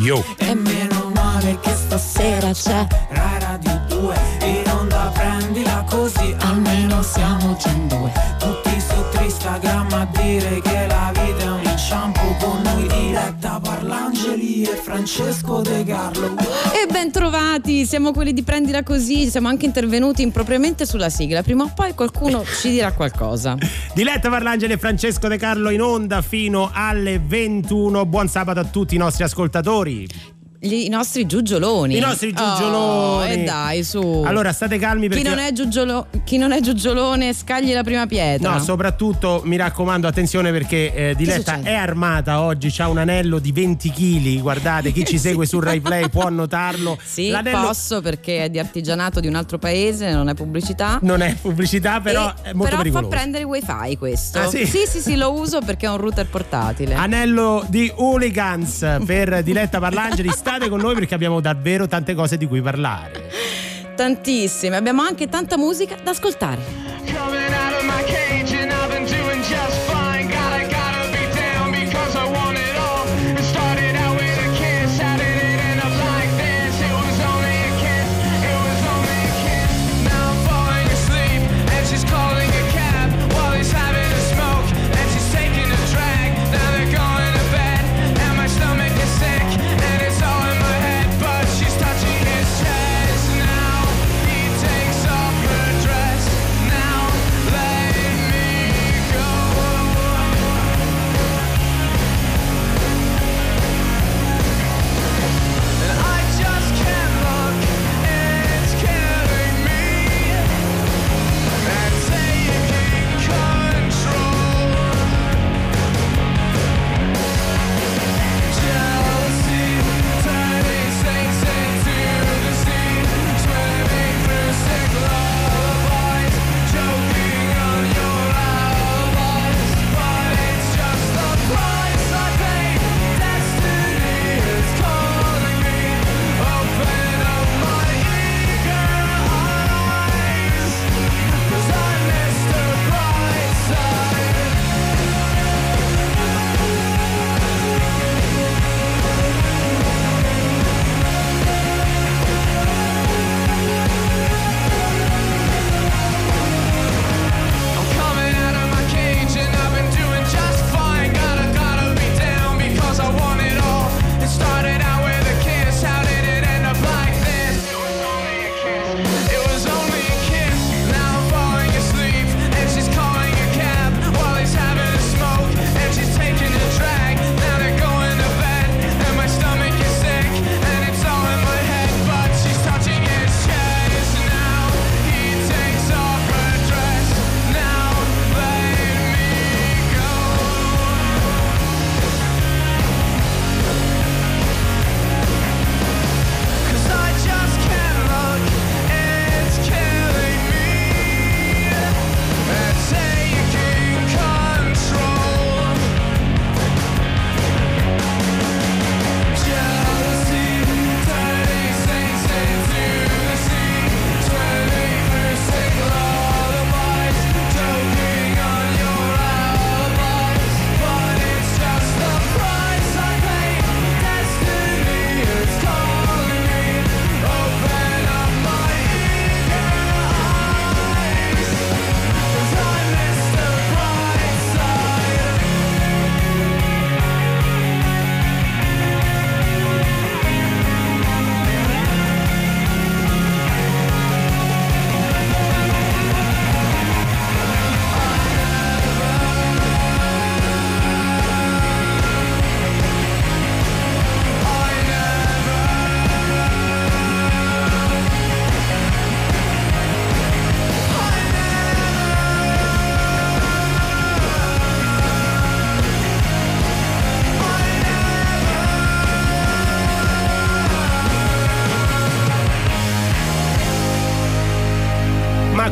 Yo. E meno male che stasera c'è Rai Radio 2 In onda prendila così Almeno siamo già in due Tutti su Instagram a dire che E Francesco De Carlo E ben trovati, siamo quelli di Prendila Così, siamo anche intervenuti impropriamente sulla sigla, prima o poi qualcuno ci dirà qualcosa. Diletta Parlangeli e Francesco De Carlo in onda fino alle 21. Buon sabato a tutti i nostri ascoltatori. Gli, I nostri giugioloni. I nostri giugioloni. Oh, e dai, su. Allora state calmi perché chi non, è giugiolo- chi non è giugiolone scagli la prima pietra. No, soprattutto mi raccomando, attenzione perché eh, Diletta è armata oggi, ha un anello di 20 kg. Guardate, chi ci segue su Rai Play può notarlo. Sì, L'anello posso perché è di artigianato di un altro paese, non è pubblicità. non è pubblicità, però E- è molto però pericoloso. fa prendere wifi questo. Ah, sì? sì, sì, sì, lo uso perché è un router portatile. Anello di hooligans per Diletta Parlangeli. State con noi perché abbiamo davvero tante cose di cui parlare. Tantissime, abbiamo anche tanta musica da ascoltare.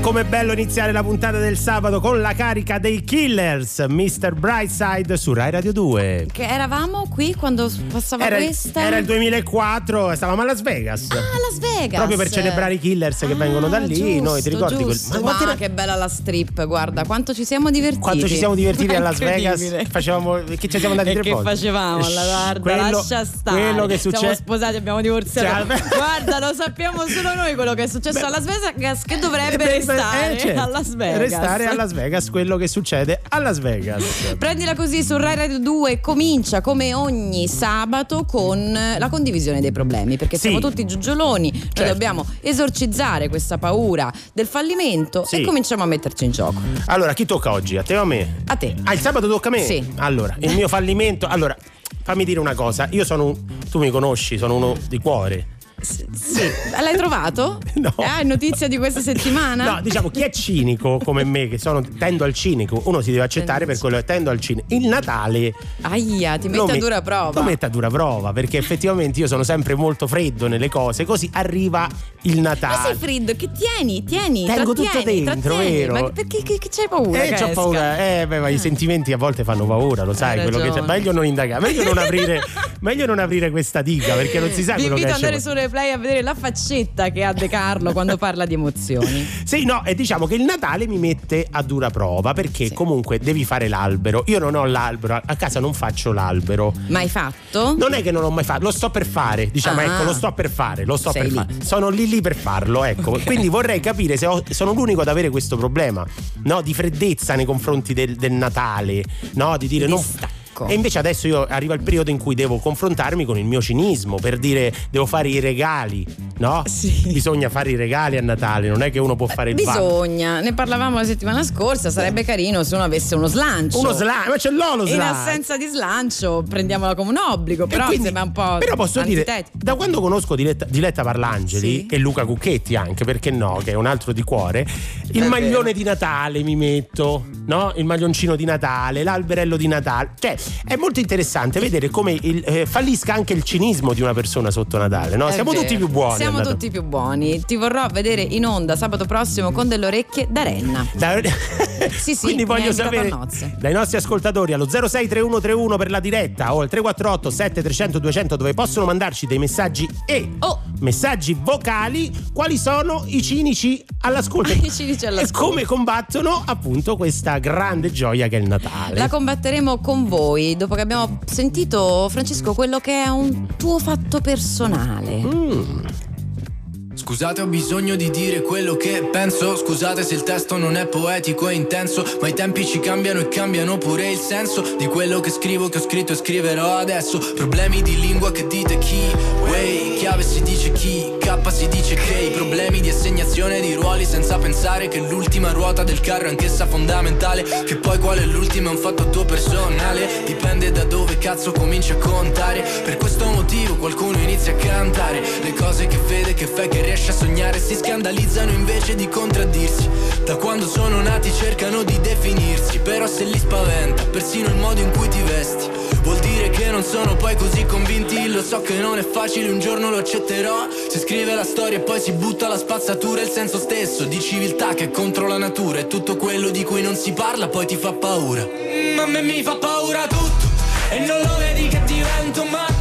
Com'è bello iniziare la puntata del sabato con la carica dei Killers, Mr. Brightside su Rai Radio 2. Che eravamo qui quando passava Era, questa. era il 2004, stavamo a Las Vegas. Ah, Las Vegas. Proprio per celebrare i Killers che Ah, vengono da lì, giusto, noi ti ricordi quel- giusto. Ma Ma, quanti- che bella la strip, guarda, quanto ci siamo divertiti. Quanto ci siamo divertiti a Las Vegas? Facevamo che ci siamo andati E tre che volte. facevamo alla guarda, quello, lascia stare. quello che Siamo succede sposati, abbiamo divorziato. Cioè, guarda, lo sappiamo solo noi quello che è successo a Las Vegas che dovrebbe Eh, beh, restare eh, certo. a Las Vegas. Restare a Las Vegas, quello che succede a Las Vegas. Prendila così su Rai Radio 2 comincia come ogni sabato con la condivisione dei problemi perché Sì. siamo tutti giugioloni, Certo. dobbiamo esorcizzare questa paura del fallimento Sì. e cominciamo a metterci in gioco. Allora, chi tocca oggi? A te o a me? A te. Ah, il sabato tocca a me? Sì. Allora, il mio fallimento. Allora, fammi dire una cosa. Io sono un. Tu mi conosci, sono uno di cuore. Sì, l'hai trovato? No. Ah, è notizia di questa settimana? No, diciamo, chi è cinico come me, che sono, tendo al cinico, uno si deve accettare per quello che tendo al cinico. Il Natale. Aia, ti lo metti a dura prova. Lo metto a dura prova, perché effettivamente io sono sempre molto freddo nelle cose, così arriva il Ma Natale. sei freddo, che tieni, tieni, Tengo tutto dentro, trattieni. vero? Ma perché che, che c'hai paura? Eh, c'ho paura. Eh, beh, ma i sentimenti a volte fanno paura, lo sai. Quello che c'è. Meglio non indagare, meglio non aprire, meglio non aprire questa diga, perché non si sa Vi quello che invito ad esce. Andare su Replay a vedere la faccetta che ha De Carlo quando parla di emozioni. Sì, no, e diciamo che il Natale mi mette a dura prova perché Sì. comunque devi fare l'albero. Io non ho l'albero, a casa non faccio l'albero. Ma hai fatto? Non è che non l'ho mai fatto, lo sto per fare, diciamo, Ah. ecco, lo sto per fare, lo sto Sei per lì. fare. Sono lì lì per farlo, ecco. Ok. Quindi vorrei capire se ho- sono l'unico ad avere questo problema, no? Di freddezza nei confronti del, del Natale, no? Di dire Di no. Distacco. E invece adesso io arriva il periodo in cui devo confrontarmi con il mio cinismo per dire devo fare i regali, no? Sì. Bisogna fare i regali a Natale, non è che uno può fare il bar. Bisogna, ne parlavamo la settimana scorsa, sarebbe carino se uno avesse uno slancio. Uno slancio, ma ce l'ho lo In slancio. assenza di slancio prendiamola come un obbligo, però quindi- sembra un po' Però posso dire, antitetico. da quando conosco Diletta, Diletta Parlangeli Sì. e Luca Cucchetti anche, perché no, che è un altro di cuore, il È maglione vero. di Natale mi metto, no? Il maglioncino di Natale, l'alberello di Natale. Cioè, è molto interessante vedere come il- eh, fallisca anche il cinismo di una persona sotto Natale, no? Siamo vero. tutti più buoni. Siamo a Natale. tutti più buoni. Ti vorrò vedere in onda sabato prossimo con delle orecchie da renna. Da- Sì, sì, Quindi voglio sapere dai nostri ascoltatori allo 063131 per la diretta o al 348 7300 200 dove possono mandarci dei messaggi e Oh. messaggi vocali quali sono i cinici all'ascolto I cinici e all'ascolto. come combattono appunto questa grande gioia che è il Natale. La combatteremo con voi dopo che abbiamo sentito, Francesco, quello che è un tuo fatto personale. Mm. Scusate ho bisogno di dire quello che penso. Scusate se il testo non è poetico e intenso Ma i tempi ci cambiano e cambiano pure il senso Di quello che scrivo, che ho scritto e scriverò adesso. Problemi di lingua che dite chi? Way, chiave si dice chi? K si dice che Problemi di assegnazione di ruoli Senza pensare che l'ultima ruota del carro è anch'essa fondamentale Che poi qual è l'ultima è un fatto tuo personale. Dipende da dove cazzo cominci a contare. Per questo motivo qualcuno inizia a cantare. Le cose che vede, che fai, che riesce a sognare Si scandalizzano invece di contraddirsi. Da quando sono nati cercano di definirsi Però se li spaventa persino il modo in cui ti vesti. Vuol dire che non sono poi così convinti Lo so che non è facile, un giorno lo accetterò. Si scrive la storia e poi si butta la spazzatura Il senso stesso di civiltà che è contro la natura. E tutto quello di cui non si parla poi ti fa paura. Mm, A me mi fa paura tutto E non lo vedi che divento matto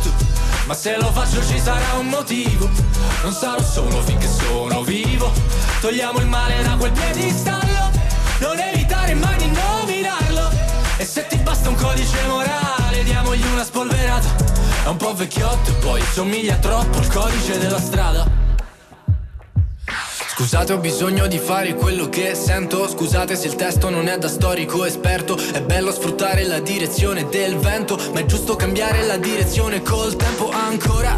Ma se lo faccio ci sarà un motivo. Non sarò solo finché sono vivo. Togliamo il male da quel piedistallo. Non evitare mai di nominarlo. E se ti basta un codice morale Diamogli una spolverata. È un po' vecchiotto e poi somiglia troppo al codice della strada Scusate ho bisogno di fare quello che sento. Scusate se il testo non è da storico esperto. È bello sfruttare la direzione del vento Ma è giusto cambiare la direzione col tempo ancora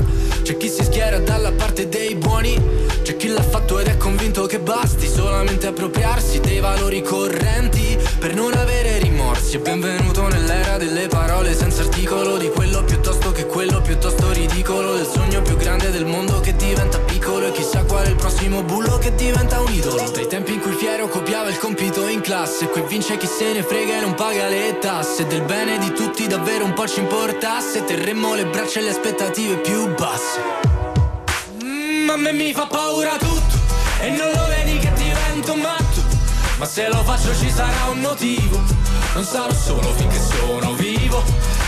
C'è chi si schiera dalla parte dei buoni C'è chi l'ha fatto ed è convinto che basti Solamente appropriarsi dei valori correnti Per non avere rimorsi. E benvenuto nell'era delle parole senza articolo Di quello piuttosto che quello piuttosto ridicolo Del sogno più grande del mondo che diventa piccolo E chissà qual è il prossimo bullo che diventa un idolo. Dai tempi in cui Fiero copiava il compito in classe Qui vince chi se ne frega e non paga le tasse. Del bene di tutti davvero un po' ci importasse Terremmo le braccia e le aspettative più basse Mm, a me mi fa paura tutto E non lo vedi che divento matto. Ma se lo faccio ci sarà un motivo. Non sarò solo finché sono vivo.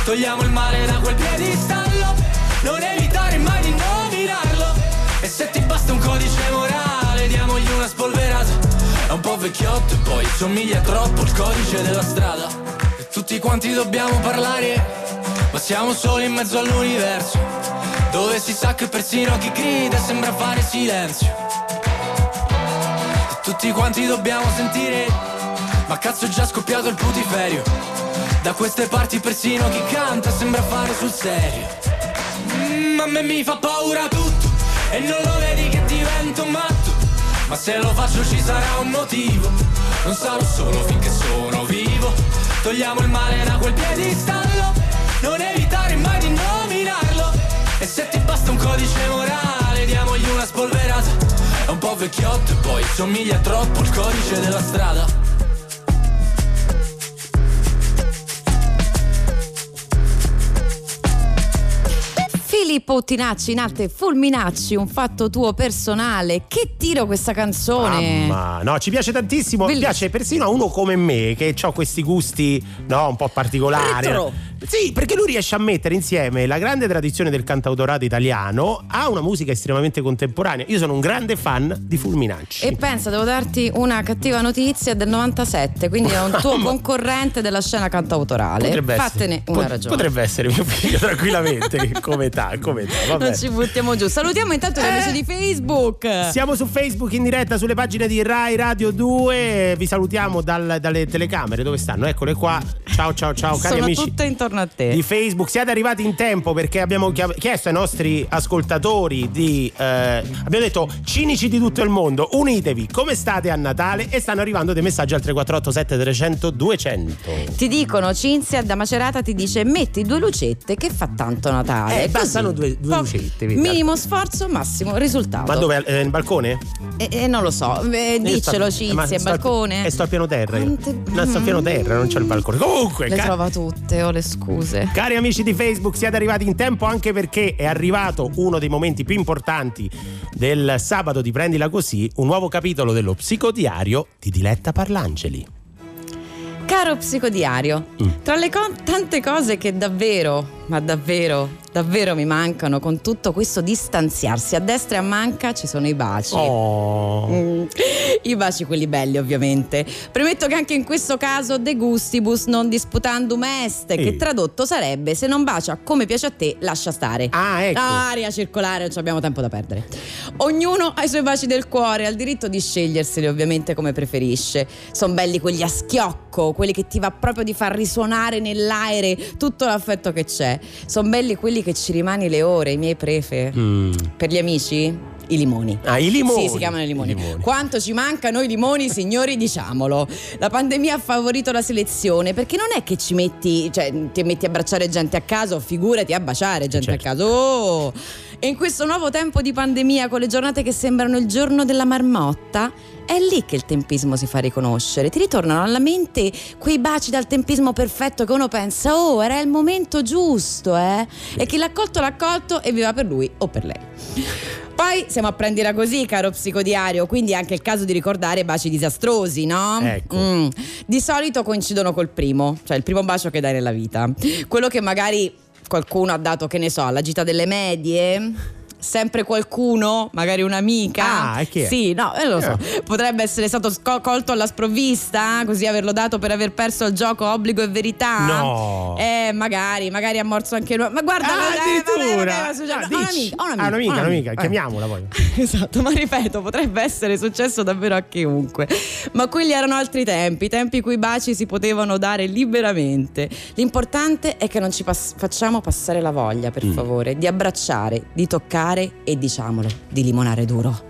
Togliamo il male da quel piedistallo. Non evitare mai di nominarlo. E se ti basta un codice morale Diamogli una spolverata. È un po' vecchiotto e poi somiglia troppo il codice della strada. E tutti quanti dobbiamo parlare Ma siamo soli in mezzo all'universo Dove si sa che persino chi grida sembra fare silenzio. E tutti quanti dobbiamo sentire Ma cazzo è già scoppiato il putiferio. Da queste parti persino chi canta sembra fare sul serio. Mm, A me mi fa paura tutto E non lo vedi che divento matto. Ma se lo faccio ci sarà un motivo. Non sarò solo finché sono vivo. Togliamo il male da quel piedistallo. Non evitare mai se ti basta un codice morale Diamogli una spolverata è un po' vecchiotto e poi somiglia troppo il codice della strada. Filippo Ottinacci in arte Fulminacci, un fatto tuo personale. Che tiro questa canzone! Mamma, no, ci piace tantissimo. Bellissimo. Piace persino a uno come me che ha questi gusti, no, un po' particolari. Retro. Sì, perché lui riesce a mettere insieme la grande tradizione del cantautorato italiano a una musica estremamente contemporanea. Io sono un grande fan di Fulminacci. E pensa, devo darti una cattiva notizia del 97, quindi è un tuo concorrente della scena cantautorale. Potrebbe Fattene essere, una ragione. Potrebbe essere mio figlio, tranquillamente, come età, come. Vabbè. Non ci buttiamo giù. Salutiamo intanto gli Eh. amici di Facebook. Siamo su Facebook in diretta sulle pagine di Rai Radio 2. Vi salutiamo dal- dalle telecamere. Dove stanno? Eccole qua. Ciao, ciao, ciao, cari Sono amici. tutte intorno a te. di Facebook siete arrivati in tempo perché abbiamo chiesto ai nostri ascoltatori di eh, abbiamo detto cinici di tutto il mondo unitevi come state a Natale e stanno arrivando dei messaggi al 3487 300 200 Ti dicono Cinzia da Macerata ti dice metti due lucette che fa tanto Natale. Eh, bastano Così. due- due lucette, vedi. Minimo sforzo, massimo risultato. ma dove eh, nel balcone? Eh, eh, non lo so, eh, Io diccelo sto- Cinzia, in sto al- balcone. eh, sto al piano terra. Quante- no sto al piano terra non c'è il balcone comunque Le ca- trova tutte, ho le scuse. Cari amici di Facebook, siete arrivati in tempo anche perché è arrivato uno dei momenti più importanti del sabato di Prendila Così, un nuovo capitolo dello psicodiario di Diletta Parlangeli. Caro psicodiario, Mm. tra le co- tante cose che davvero, ma davvero, davvero mi mancano con tutto questo distanziarsi a destra e a manca ci sono i baci. Oh. Mm. I baci quelli belli ovviamente. Premetto che anche in questo caso de gustibus non disputandum est, che Sì. tradotto sarebbe se non bacia come piace a te lascia stare. Ah, ecco. Aria circolare, non ci abbiamo tempo da perdere. Ognuno ha i suoi baci del cuore, ha il diritto di sceglierseli ovviamente come preferisce. Sono belli quelli a schiocco, quelli che ti va proprio di far risuonare nell'aere tutto l'affetto che c'è. Sono belli quelli che ci rimani le ore, i miei prefe. Mm. Per gli amici? I limoni. Ah, i limoni. Sì, si chiamano i limoni. I limoni. Quanto ci mancano i limoni, signori, diciamolo. La pandemia ha favorito la selezione perché non è che ci metti, cioè ti metti a abbracciare gente a caso, figurati a baciare gente Certo. a caso. Oh! E in questo nuovo tempo di pandemia, con le giornate che sembrano il giorno della marmotta, è lì che il tempismo si fa riconoscere. Ti ritornano alla mente quei baci dal tempismo perfetto che uno pensa, oh, era il momento giusto, eh? E chi l'ha colto l'ha colto e viva per lui o per lei. Poi siamo a prendere così, caro psicodiario, quindi è anche il caso di ricordare baci disastrosi, no? Ecco. Mm. Di solito coincidono col primo, cioè il primo bacio che dai nella vita. Quello che magari qualcuno ha dato, che ne so, alla gita delle medie. Sempre qualcuno, magari un'amica. Ah, e chi è? Sì, no, eh, lo so. Eh. Potrebbe essere stato colto alla sprovvista, così averlo dato per aver perso il gioco obbligo e verità. No. Eh, magari, magari ha morso anche lui. Ma guarda, Ah, eh, addirittura. vabbè, vabbè, ho un'amica, un'amica, un'amica, ho un'amica, Eh. chiamiamola poi. Esatto, ma ripeto, potrebbe essere successo davvero a chiunque. Ma quelli erano altri tempi, tempi in cui i baci si potevano dare liberamente. L'importante è che non ci pass- facciamo passare la voglia, per Mm. favore, di abbracciare, di toccare e diciamolo, di limonare duro.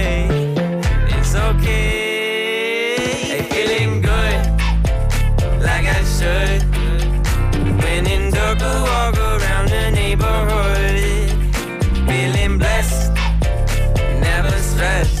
Hey, feeling good, like I should. When in dark, walk around the neighborhood. Feeling blessed, never stressed.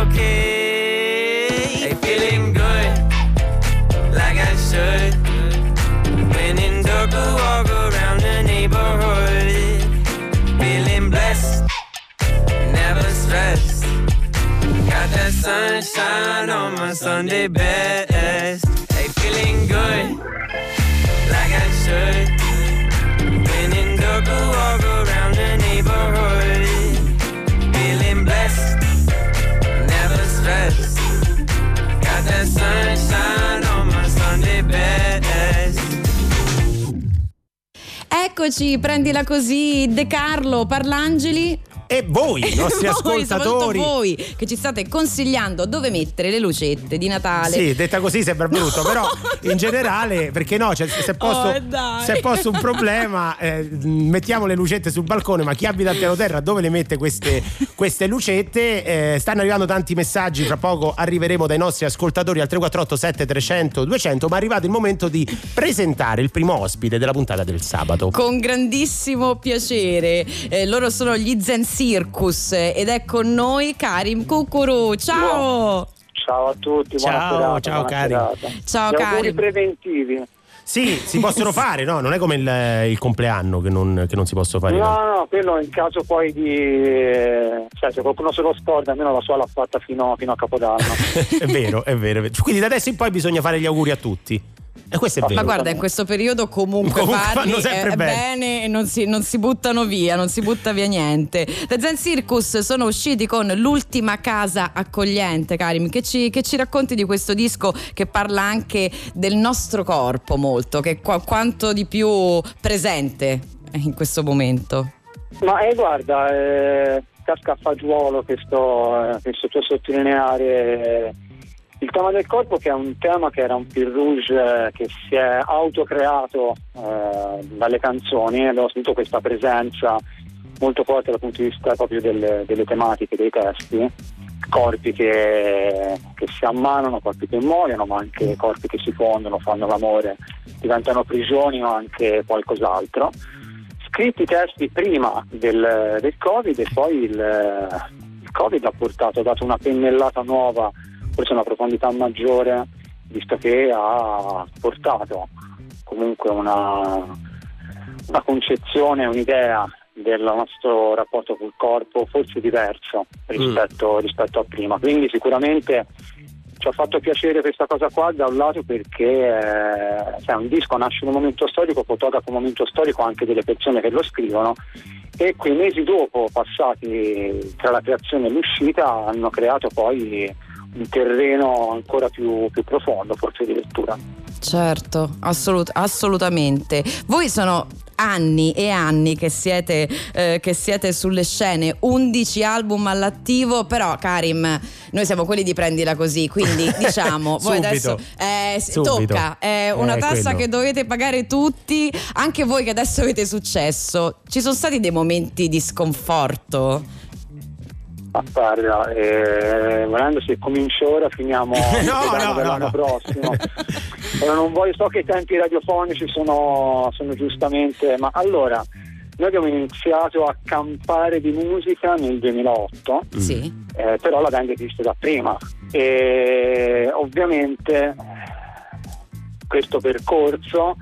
Okay. Hey, feeling good, like I should. When in dark, walk around the neighborhood. Feeling blessed, never stressed. Got that sunshine on my Sunday best. Hey, feeling good, like I should. When in dark, walk around the neighborhood. That sunshine on my Sunday. Eccoci, prendila così, De Carlo, Parlangeli. E voi, i nostri Voi, ascoltatori. voi che ci state consigliando dove mettere le lucette di Natale. Sì, detta così sembra brutto, però in generale, perché no, cioè, se, è posto, Oh, se è posto un problema, eh, mettiamo le lucette sul balcone, ma chi abita a piano terra dove le mette queste, queste lucette? Eh, stanno arrivando tanti messaggi, fra poco arriveremo dai nostri ascoltatori al 348 7300 200, ma è arrivato il momento di presentare il primo ospite della puntata del sabato. Con grandissimo piacere. Eh, loro sono gli Zen Circus ed è con noi Karim Cucuru. Ciao! Ciao a tutti, buona Ciao, serata, ciao, serata. Ciao, auguri preventivi. Sì, si possono fare, no? Non è come il, il compleanno che non, che non si possono fare. No, no, no, quello in caso poi di... Cioè, se qualcuno se lo scorda, almeno la sua l'ha fatta fino, fino a Capodanno. è vero, è vero. è vero. Quindi da adesso in poi bisogna fare gli auguri a tutti. E questo è vero. Ma guarda, in questo periodo comunque, Comunque sempre è bene. bene e non si, non si buttano via, non si butta via niente. The Zen Circus sono usciti con l'ultima casa accogliente, Karim. Che ci, che ci racconti di questo disco che parla anche del nostro corpo molto, che è qua- quanto di più presente in questo momento? Ma eh, guarda, eh, casca a fagiolo questo, eh, questo tuo sottolineare eh, il tema del corpo che è un tema che era un fil rouge eh, che si è autocreato eh, dalle canzoni abbiamo sentito questa presenza molto forte dal punto di vista proprio delle, delle tematiche, dei testi. Corpi che, che si ammanano, corpi che muoiono ma anche corpi che si fondono, fanno l'amore diventano prigioni o anche qualcos'altro. Scritti i testi prima del, del Covid e poi il, il Covid ha portato, ha dato una pennellata nuova, forse una profondità maggiore, visto che ha portato comunque una, una concezione, un'idea del nostro rapporto col corpo forse diverso rispetto, rispetto a prima. Quindi sicuramente ci ha fatto piacere questa cosa qua da un lato perché eh, sai, un disco nasce in un momento storico, fotografa un momento storico anche delle persone che lo scrivono e quei mesi dopo passati tra la creazione e l'uscita hanno creato poi un terreno ancora più, più profondo forse di lettura. Certo, assolut- assolutamente. Voi sono anni e anni che siete, eh, che siete sulle scene, 11 album all'attivo, però Karim, noi siamo quelli di prendila così, quindi diciamo, voi Subito. adesso eh, Subito. tocca, è una Eh, tassa quello. che dovete pagare tutti, anche voi che adesso avete successo. Ci sono stati dei momenti di sconforto? Guarda, eh, volendo se comincio ora finiamo No, no, dell'anno no, no. prossimo. Ora non voglio, so che i tempi radiofonici sono, sono giustamente, ma allora noi abbiamo iniziato a campare di musica nel 2008, Sì. eh, però la band esiste da prima e ovviamente questo percorso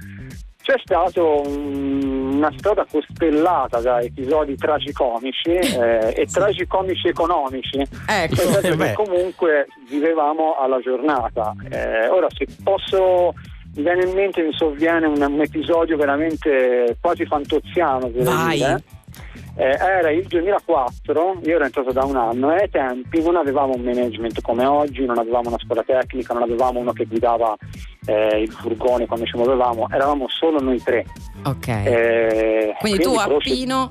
c'è stato un- una strada costellata da episodi tragicomici eh, e tragicomici economici Ecco. Eh, comunque vivevamo alla giornata. Eh, ora se posso mi viene in mente, mi sovviene un, un episodio veramente quasi fantoziano Vai. dire. Eh, era il 2004, io ero entrato da un anno e ai tempi non avevamo un management come oggi, non avevamo una scuola tecnica, non avevamo uno che guidava eh, il furgone quando ci muovevamo, eravamo solo noi tre. Ok. Eh, quindi tu, Croce Appino.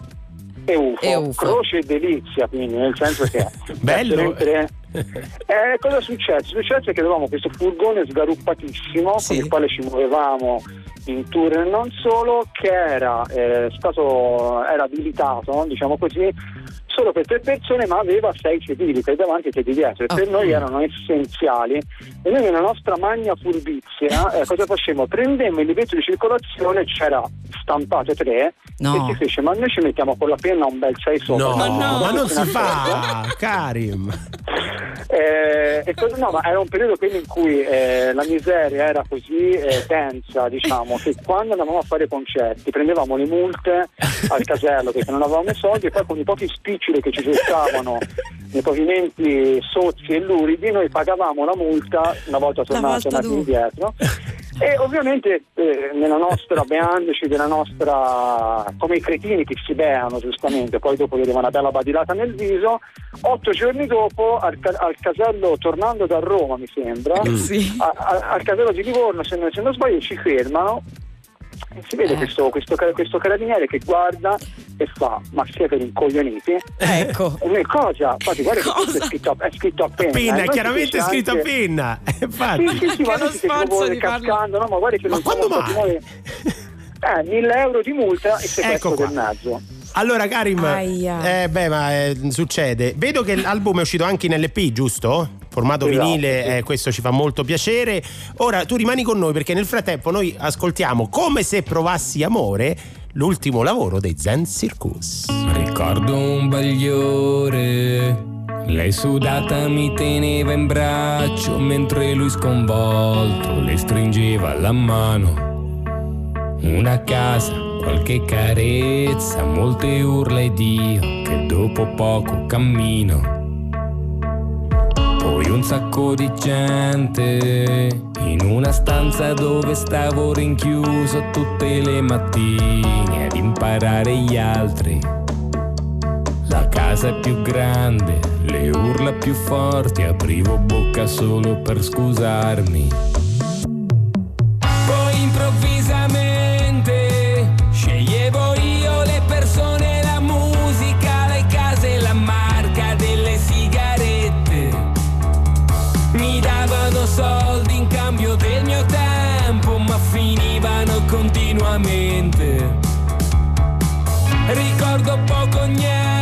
e UFO, e UFO. croce e delizia, quindi nel senso che Bello. tre- eh, cosa è successo? È successo che avevamo questo furgone sgaruppatissimo Sì. con il quale ci muovevamo in tour e non solo, che era eh, stato era abilitato, diciamo così, solo per tre persone, ma aveva sei sedili, tre davanti e tre di dietro. E per Ok. noi erano essenziali. E noi nella nostra magna furbizia, eh, cosa facemmo? Prendemmo il libretto di circolazione, c'era stampato tre, No. e si fece, ma noi ci mettiamo con la penna un bel 6 sopra. No, Ma no. ma non si fa, Karim. Eh, e cosa- no, ma era un periodo quindi in cui eh, la miseria era così eh, densa, diciamo, che quando andavamo a fare concerti prendevamo le multe al casello perché non avevamo i soldi e poi con i pochi spiccioli che ci gettavano nei pavimenti sozzi e luridi noi pagavamo la multa una volta tornati indietro. E ovviamente eh, nella nostra beandoci della nostra come i cretini che si beano giustamente, poi dopo vedeva una bella badilata nel viso, otto giorni dopo al, al casello tornando da Roma mi sembra, Sì. a- a- al casello di Livorno se non, se non sbaglio ci fermano si vede Eh. questo, questo, questo carabiniere che guarda e fa ma siete rincoglioniti? Ecco. E noi cosa? Infatti guarda che Cosa? è scritto, a- è scritto a penna. Penna, eh, è chiaramente si dice scritto a anche- penna. Eh, sì, Infatti. sì, sì, ma farlo. cascando, no? Ma guarda che Ma non quando mai? Eh, 1000 euro di multa e sequestro Ecco qua. del mezzo. Allora, Karim, Aia. eh, beh, ma eh, succede. Vedo che l'album è uscito anche in LP, giusto? Formato Esatto, vinile, sì. eh, questo ci fa molto piacere. Ora tu rimani con noi perché nel frattempo noi ascoltiamo come se provassi amore, l'ultimo lavoro dei Zen Circus. Ricordo un bagliore. Lei sudata mi teneva in braccio mentre lui sconvolto le stringeva la mano. Una casa, qualche carezza, molte urla ed io che dopo poco cammino. Poi un sacco di gente in una stanza dove stavo rinchiuso tutte le mattine ad imparare gli altri. La casa è più grande, le urla più forti, aprivo bocca solo per scusarmi. Ricordo poco niente,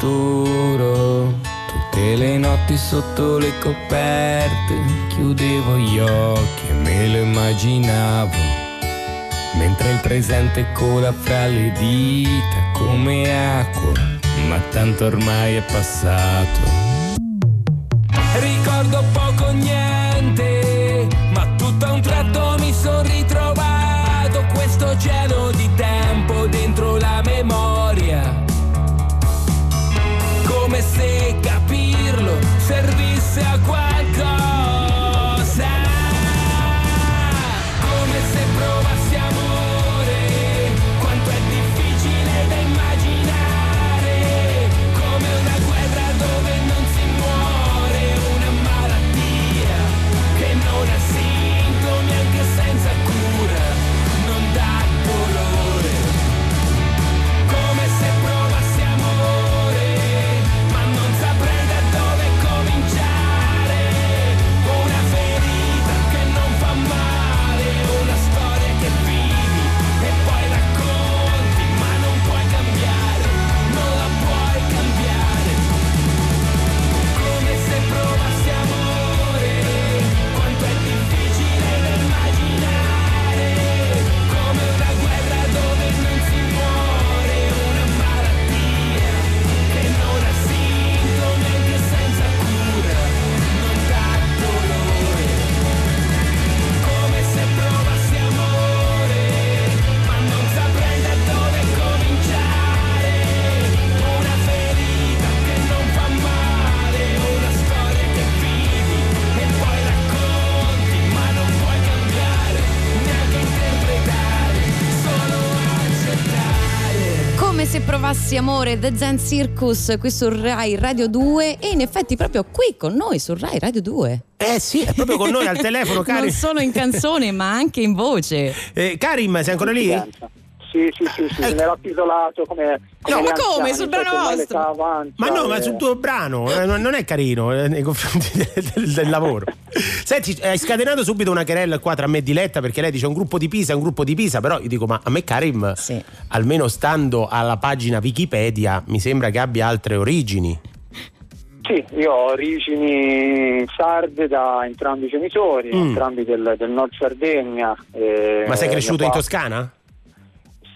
futuro, tutte le notti sotto le coperte, chiudevo gli occhi e me lo immaginavo. mentre il presente cola fra le dita come acqua, ma tanto ormai è passato. Ricordo poco Provassi amore The Zen Circus qui su Rai Radio 2 e in effetti proprio qui con noi su Rai Radio 2. Eh sì, è proprio con noi al telefono, Karim. Non solo in canzone ma anche in voce. Eh, Karim, sei ancora lì? Sì, sì, sì, sì, me l'ho isolato come, come No, ma anziani, come? Sul brano cioè, ormai vostro? Ma no, ma eh. sul tuo brano eh, non è carino eh, nei confronti del, del- del lavoro. Senti, hai scatenato subito una querella qua tra me e Diletta perché lei dice un gruppo di Pisa, un gruppo di Pisa, però io dico ma a me Karim, Sì. almeno stando alla pagina Wikipedia, mi sembra che abbia altre origini. Sì, io ho origini sarde da entrambi i genitori, Mm. entrambi del, del Nord Sardegna. eh, Ma sei cresciuto in Toscana?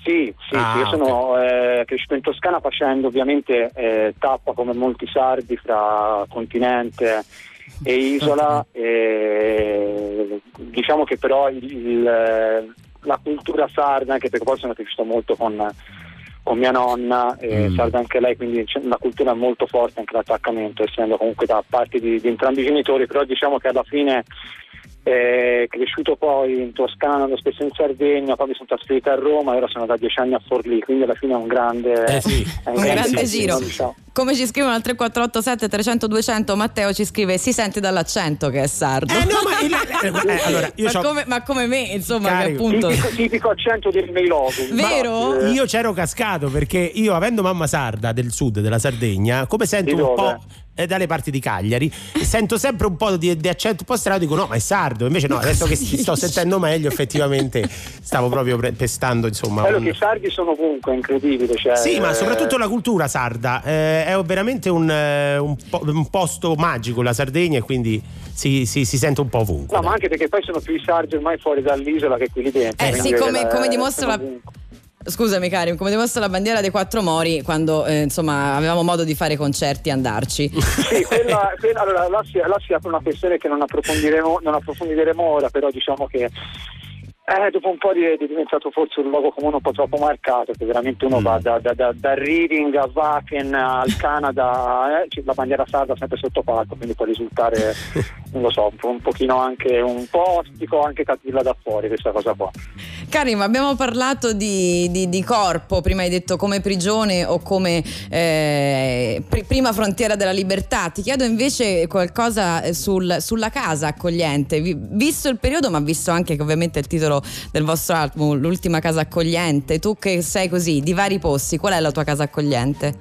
Sì, sì, Ah, sì, io sono eh, cresciuto in Toscana facendo ovviamente eh, tappa come molti sardi fra continente e isola. e diciamo che però il- il- la cultura sarda, anche perché poi sono cresciuto molto con, con mia nonna, eh, Mm. sarda anche lei, quindi c'è una cultura molto forte anche l'attaccamento, essendo comunque da parte di, di entrambi i genitori, però diciamo che alla fine eh, cresciuto poi in Toscana, andando spesso in Sardegna, poi mi sono trasferito a Roma e ora sono da dieci anni a Forlì, quindi alla fine è un grande, Eh sì. è Un grande casino, giro. diciamo. Come ci scrivono al 3487 300 200 Matteo ci scrive si sente dall'accento che è sardo. Eh no, ma il- eh, allora, io ma, come, ma come me, insomma, che Carico. appunto. Tipico, tipico accento del Meilogo. Vero? eh. Io c'ero cascato perché io, avendo mamma sarda del sud della Sardegna, come sento un po'. Eh, dalle parti di Cagliari sento sempre un po' di, di accento un po' strano dico no ma è sardo invece no adesso che sto sentendo meglio effettivamente stavo proprio pre- pestando insomma Quello un- che i sardi sono ovunque, è incredibile. Cioè, sì ma eh, soprattutto la cultura sarda eh, è veramente un, eh, un po- un posto magico la Sardegna e quindi si, si- si sente un po' ovunque No, ma dai. anche perché poi sono più i sardi ormai fuori dall'isola che quelli dentro. Eh, sì, come- eh, come dimostra la- ovunque. Scusami Karim, come dimostra la bandiera dei quattro mori quando eh, insomma avevamo modo di fare concerti e andarci. Sì, quella, quella- allora, là, si, là si apre una questione che non approfondiremo, non approfondiremo ora, però diciamo che eh, dopo un po' di- è diventato forse un luogo comune un po' troppo marcato, che veramente uno Mm. va da, da, da, da Reading a Wacken al Canada, eh, la bandiera sarda sempre sotto palco, quindi può risultare, non lo so, un, po', un pochino anche un po' ostico, anche capirla da fuori questa cosa qua. Karim, abbiamo parlato di, di- di corpo, prima hai detto come prigione o come eh, pri- prima frontiera della libertà. Ti chiedo invece qualcosa sul- sulla casa accogliente, Vi- visto il periodo, ma visto anche che ovviamente il titolo del vostro album, L'ultima casa accogliente. Tu che sei così, di vari posti, qual è la tua casa accogliente?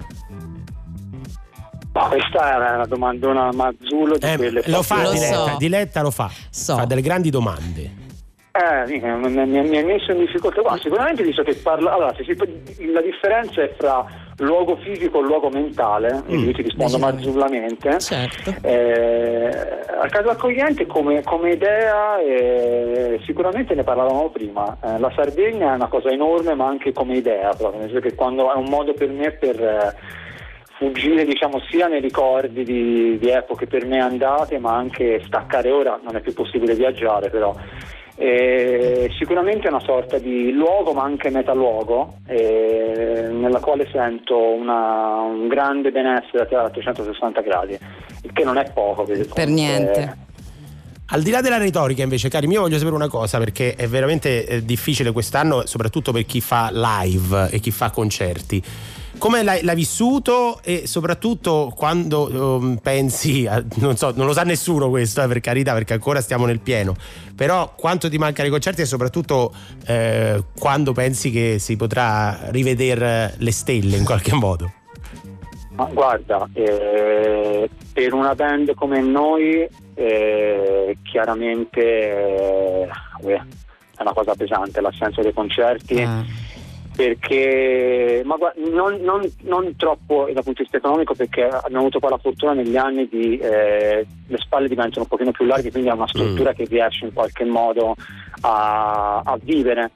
Ma questa è una domandona mazzulo di Eh, quelle lo fa Lo Diletta, so. Diletta lo fa So. fa delle grandi domande Eh, mi, mi- mi hai messo in difficoltà qua. Sicuramente visto che parla. Allora, se si- la differenza è fra luogo fisico e luogo mentale, e io ti rispondo marzulamente. Certo. Eh, a casa accogliente come, come idea eh, sicuramente ne parlavamo prima. Eh, la Sardegna è una cosa enorme, ma anche come idea, proprio, nel senso che quando è un modo per me per. eh, fuggire diciamo sia nei ricordi di, di epoche per me andate ma anche staccare ora non è più possibile viaggiare però Eh, sicuramente è una sorta di luogo ma anche metaluogo eh, nella quale sento una- un grande benessere a 360 gradi il che non è poco per, Per niente. Al di là della retorica, invece, cari, io voglio sapere una cosa perché è veramente eh, difficile quest'anno, soprattutto per chi fa live e chi fa concerti. Come l'hai, l'hai vissuto e soprattutto quando ehm, pensi, a- non so, non lo sa nessuno questo, eh, per carità, perché ancora stiamo nel pieno, però quanto ti mancano i concerti e soprattutto eh, quando pensi che si potrà rivedere le stelle in qualche modo? Ma guarda, eh, per una band come noi, eh, chiaramente eh, è una cosa pesante l'assenza dei concerti. Ah. Perché, ma guarda, non, non- non troppo dal punto di vista economico, perché abbiamo avuto poi la fortuna negli anni di eh, le spalle diventano un pochino più larghe, quindi è una struttura che riesce in qualche modo a, a vivere.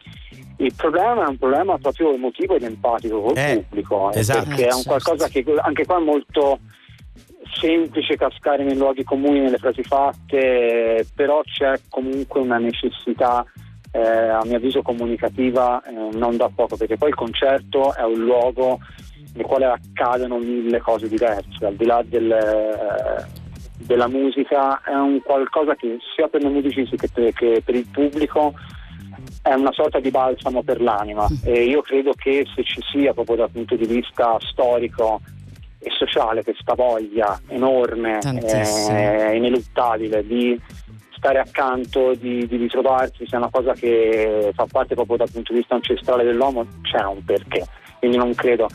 Il problema è un problema proprio emotivo ed empatico col Eh, pubblico, eh, esatto. perché è un qualcosa che anche qua è molto semplice cascare nei luoghi comuni, nelle frasi fatte, però c'è comunque una necessità, eh, a mio avviso, comunicativa eh, non da poco, perché poi il concerto è un luogo nel quale accadono mille cose diverse, al di là del, eh, della musica, è un qualcosa che sia per noi musicisti che per, che per il pubblico è una sorta di balsamo per l'anima. E io credo che se ci sia proprio dal punto di vista storico e sociale questa voglia enorme e ineluttabile di stare accanto, di, di ritrovarsi, sia una cosa che fa parte proprio dal punto di vista ancestrale dell'uomo, c'è un perché, quindi non credo.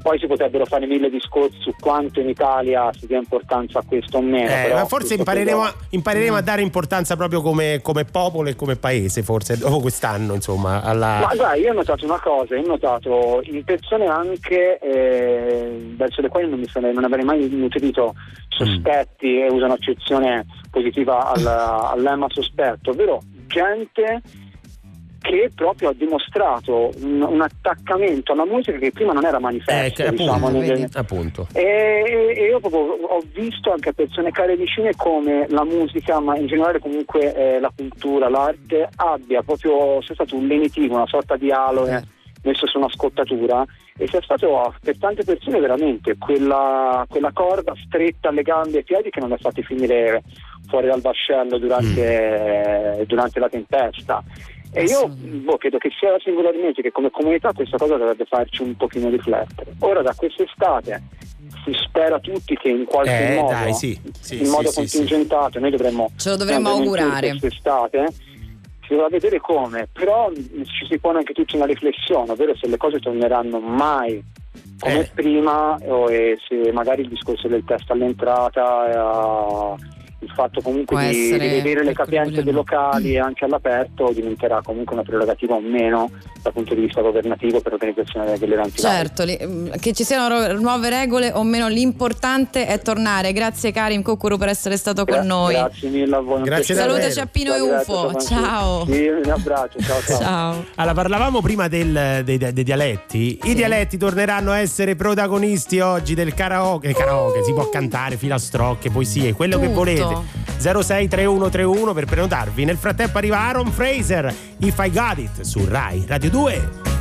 Poi si potrebbero fare mille discorsi su quanto in Italia si dia importanza a questo o meno. Eh, però ma forse impareremo, a, impareremo a dare importanza proprio come, come popolo e come paese, forse dopo quest'anno, insomma. Alla... Ma guarda, io ho notato una cosa, io ho notato in persone anche eh, verso le quali non, mi sarei, non avrei mai nutrito sospetti e uso un'accezione positiva al, al lemma sospetto, ovvero gente che proprio ha dimostrato un, un attaccamento alla musica che prima non era Eh, manifesto. che diciamo, appunto, nelle- appunto. e, e io proprio ho visto anche a persone care vicine come la musica, ma in generale comunque eh, la cultura, l'arte abbia proprio sia stato un lenitivo, una sorta di aloe messo su una scottatura e sia stato per tante persone veramente quella, quella corda stretta alle gambe e ai piedi che non ha fatti finire fuori dal vascello durante, durante la tempesta. E io boh, credo che sia singolarmente che come comunità questa cosa dovrebbe farci un pochino riflettere. Ora da quest'estate si spera tutti che in qualche Eh, modo, dai, sì, sì, in sì, modo sì, contingentato, noi dovremmo Ce lo dovremmo augurare. quest'estate si dovrà vedere come, però ci si pone anche tutti una riflessione, ovvero se le cose torneranno mai come Eh. prima o e se magari il discorso del test all'entrata, eh, il fatto comunque Può di essere rivedere le capienze dei locali anche all'aperto diventerà comunque una prerogativa o meno dal punto di vista governativo per l'organizzazione degli eventi. Certo, li- mm, che ci siano ro- nuove regole o meno, l'importante è tornare. Grazie Karim Kokuru per essere stato Gra- con noi. Grazie mille a voi. Grazie. Salutaci a Pino e UFO. Ciao. Sì, un abbraccio, ciao ciao. Ciao. Allora, parlavamo prima del- dei, dei dialetti. I dialetti torneranno a essere protagonisti oggi del karaoke. Karaoke, si può cantare, filastrocche, poesie, quello che Tutto. Volete. 063131 per prenotarvi. Nel frattempo arriva Aaron Fraser, If I Got It, su Rai Radio 2.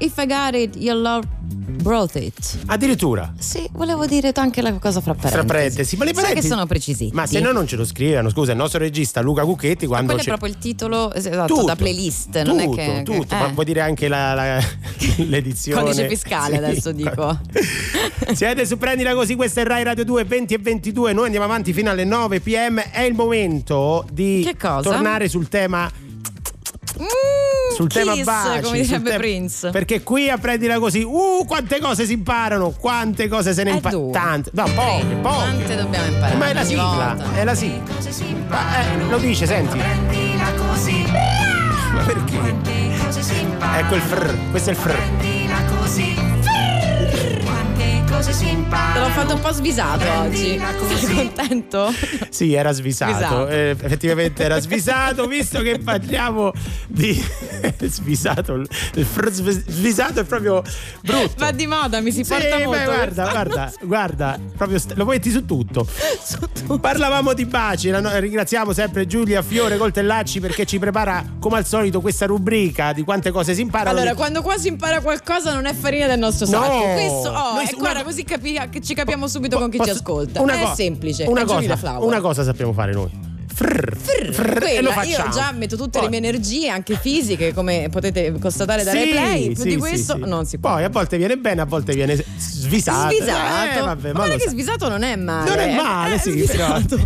If I got it, your love brought it. Addirittura. Sì, volevo dire anche la cosa fra parentesi. Fra parentesi, ma le Sai parentesi- che sono precisi. Ma se no non ce lo scrivono, scusa, il nostro regista Luca Cucchetti quando quello è proprio il titolo esatto, Tutto, da playlist, non tutto, è che tutto, eh. ma vuoi dire anche la, la- l'edizione Codice fiscale, Sì. adesso dico. Siete su Prendila Così, questa è Rai Radio 2, 20 e 22, noi andiamo avanti fino alle 9 pm, è il momento di tornare sul tema Mm, sul tema kiss, baci come sul direbbe tema- Prince. perché qui a Prendila Così. Uh quante cose si imparano quante cose se ne Eh, imparano tante. No poche poche. Quante dobbiamo imparare? ma è la sigla volta? è la sigla. Ma, eh, lo dice senti. Prendila così, ma perché? Quante cose si imparano. ecco il fr questo è il fr cose si imparano. Te l'ho fatto un po' svisato oggi. Sei così. contento? Sì, era svisato, Svisato. eh, effettivamente era svisato, visto che parliamo di svisato, il svisato è proprio brutto. Va di moda, mi si Sì, porta beh, molto. guarda, guarda, guarda, proprio st- lo metti su tutto. Parlavamo di baci, no- ringraziamo sempre Giulia Fiore Coltellacci perché ci prepara come al solito questa rubrica di quante cose si imparano. Allora, quando qua si impara qualcosa non è farina del nostro No. sacco. Questo, oh, Noi su- guarda, una- così capi- che ci capiamo subito con chi ci Posso- ascolta. una è co- semplice. Una cosa, una cosa sappiamo fare noi. Frrr, frrr, e lo facciamo. io già metto tutte Poi- le mie energie, anche fisiche, come potete constatare da Sì, replay. Più sì, di questo sì. non si può. Poi a volte viene bene, a volte viene svisato. Svisato. Eh, vabbè, ma guarda che svisato non è male. Non è eh. male, Eh, sì, svisato. però.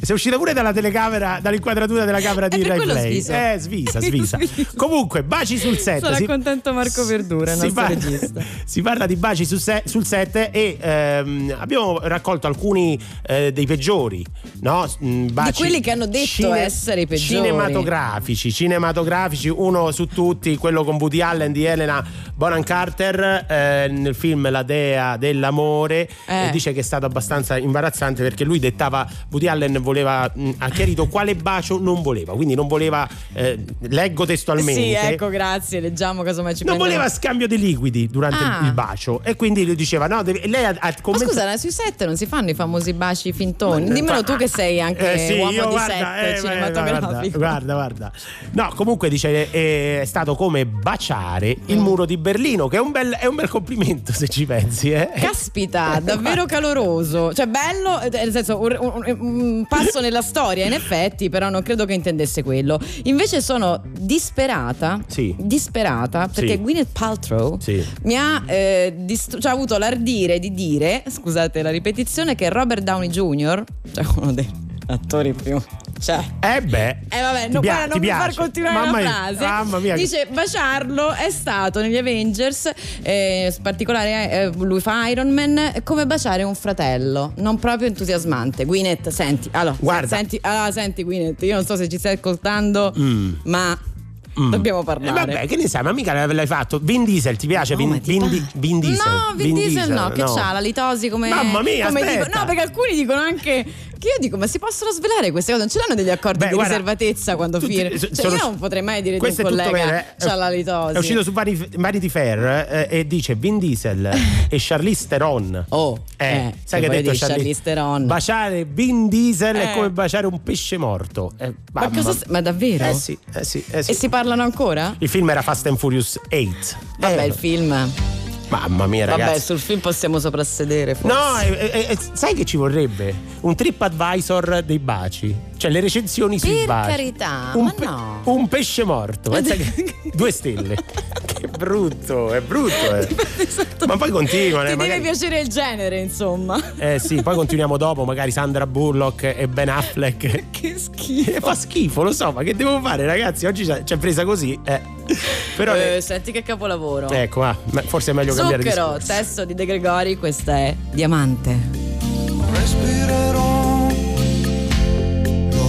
Sei uscita pure dalla telecamera, dall'inquadratura della camera di per Rai Play. sviso. Eh, svisa, svisa. Comunque, baci sul set. Sarà Si- contento Marco Verdura, si nostro parla, regista. si parla di baci sul set, sul set e ehm, abbiamo raccolto alcuni eh, dei peggiori, no? Mm, Baci quelli che hanno detto essere i peggiori. Cinematografici, cinematografici, uno su tutti, quello con Woody Allen di Elena Bonham Carter eh, nel film La Dea dell'amore. Eh. Dice che è stato abbastanza imbarazzante perché lui dettava, Woody Allen voleva, mh, ha chiarito quale bacio non voleva, quindi non voleva, eh, leggo testualmente. Sì, ecco, grazie. Leggiamo cosa mai ci Non prenderà. voleva scambio di liquidi durante il- Ah. il bacio e quindi lui diceva no, deve- lei ha, ha Ma commentato scusa, sui set non si fanno i famosi baci fintoni. Ma- Dimmelo ma- tu che sei anche Eh sì, uomo io guarda, eh, cinematografico. Guarda, guarda, guarda. No, comunque dice eh, è stato come baciare il muro di Berlino, che è un bel, è un bel complimento se ci pensi. Eh. Caspita, davvero caloroso. Cioè, bello, eh, nel senso, un, un- un passo nella storia, in effetti, però non credo che intendesse quello. Invece sono disperata. Sì. Disperata perché Sì. Gwyneth Paltrow Sì. mi ha, eh, dist- cioè, avuto l'ardire di dire, scusate la ripetizione, che Robert Downey Jr., cioè uno dei attori più. Cioè, Eh beh. eh vabbè, no, guarda, non mi far piace? continuare Mamma la mia, frase. Mamma mia. Dice baciarlo è stato negli Avengers, eh, in particolare eh, lui fa Iron Man, come baciare un fratello, non proprio entusiasmante. Gwyneth, senti, allora, Guarda. senti, allora, senti Gwyneth, io non so se ci stai ascoltando, Mm. ma dobbiamo Eh, parlare. vabbè, che ne sai, ma mica l'hai fatto. Vin Diesel, ti piace? No, Vin, ti Vin Di- Vin Diesel? No, Vin, Diesel, no, che c'ha la litosi come. Mamma mia, come dico- no, perché alcuni dicono anche. Che io dico, ma si possono svelare queste cose? Non ce l'hanno degli accordi Beh, di guarda, riservatezza quando so- Cioè, sono- io non potrei mai dire di un collega vero, eh. c'ha la litosi. È uscito su Vanity, Vanity Fair eh, e dice Vin Diesel e Charlize Theron. Oh, Eh, eh, sai che ha detto dire Charlize Theron? Baciare Vin Diesel è Eh. come baciare un pesce morto. Eh, Ma, cosa, ma davvero? Eh sì, eh sì, eh sì. E si parlano ancora? Il film era Fast and Furious 8. Vabbè, Eh, il film. Mamma mia, ragazzi. Vabbè, sul film possiamo soprassedere. Forse. No, eh, eh, sai che ci vorrebbe? Un trip advisor dei baci. Cioè le recensioni sui Per baci. carità, un, ma pe- no. un pesce morto. Pensa che- due stelle. che brutto, è brutto. eh. Ma poi continuano. Ti eh, deve magari- piacere il genere, insomma. Eh sì, poi continuiamo dopo, magari Sandra Bullock e Ben Affleck. Che schifo. Eh, Fa schifo, lo so, ma che devo fare, ragazzi? Oggi ci ha presa così. Eh. Però Eh, senti che capolavoro. ecco, ah, ma forse è meglio cambiare Zucchero, discorso. testo di De Gregori, questa è Diamante. respirerò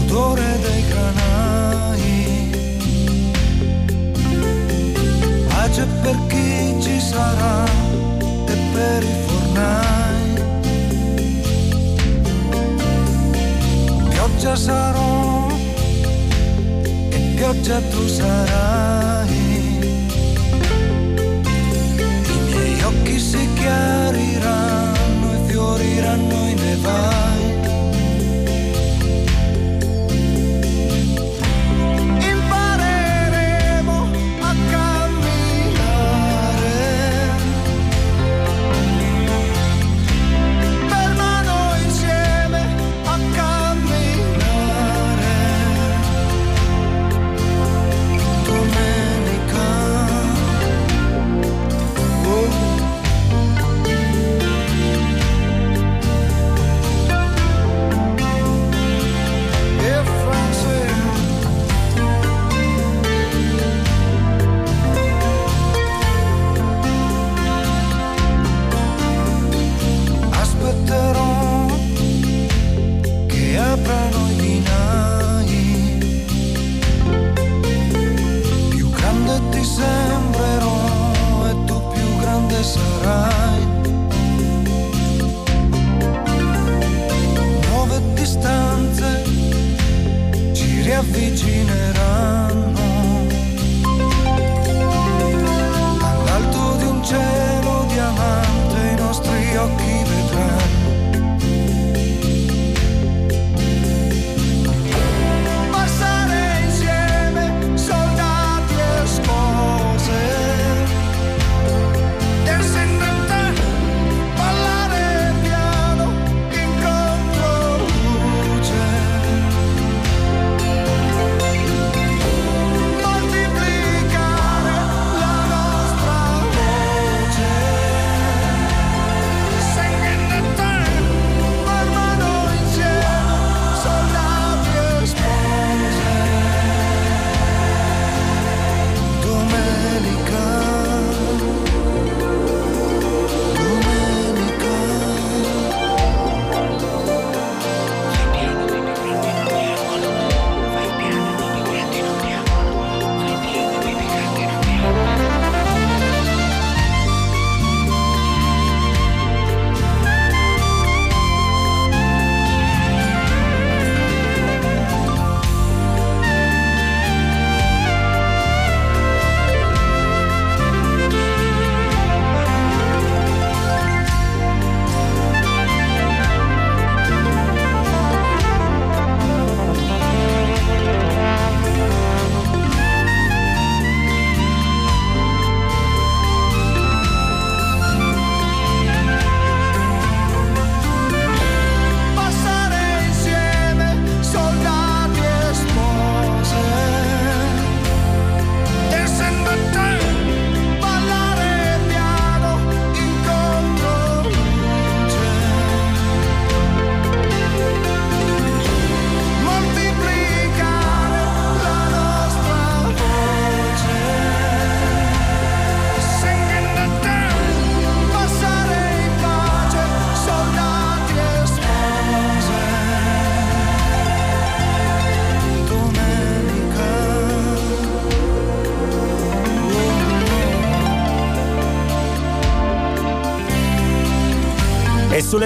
l'odore dei granai. Pace per chi ci sarà e per i fornai. Pioggia sarò e pioggia tu sarai. I miei occhi si chiariranno e fioriranno i nevai.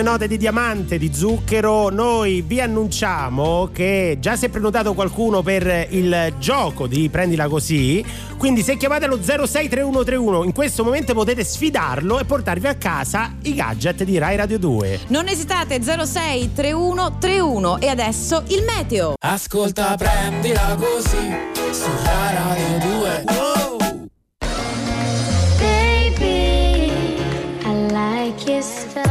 Sulle note di diamante, di zucchero, noi vi annunciamo che già si è prenotato qualcuno per il gioco di Prendila Così. Quindi se chiamate lo 063131 in questo momento potete sfidarlo e portarvi a casa i gadget di Rai Radio 2. Non esitate 06 31 31 e adesso il meteo. Ascolta, prendila così su Rai Radio 2. Baby, I like your style.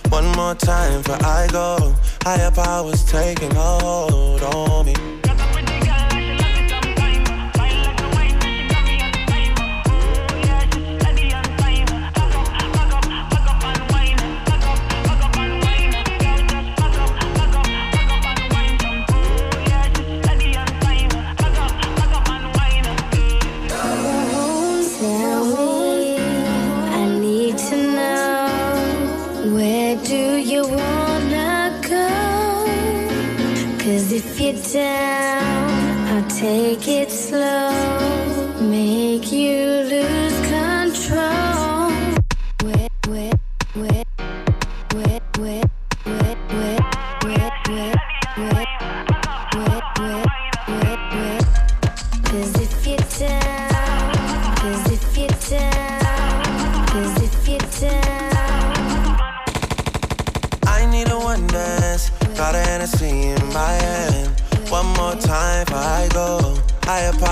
One more time before I go. Higher powers taking hold on me. Down, I'll take it slow,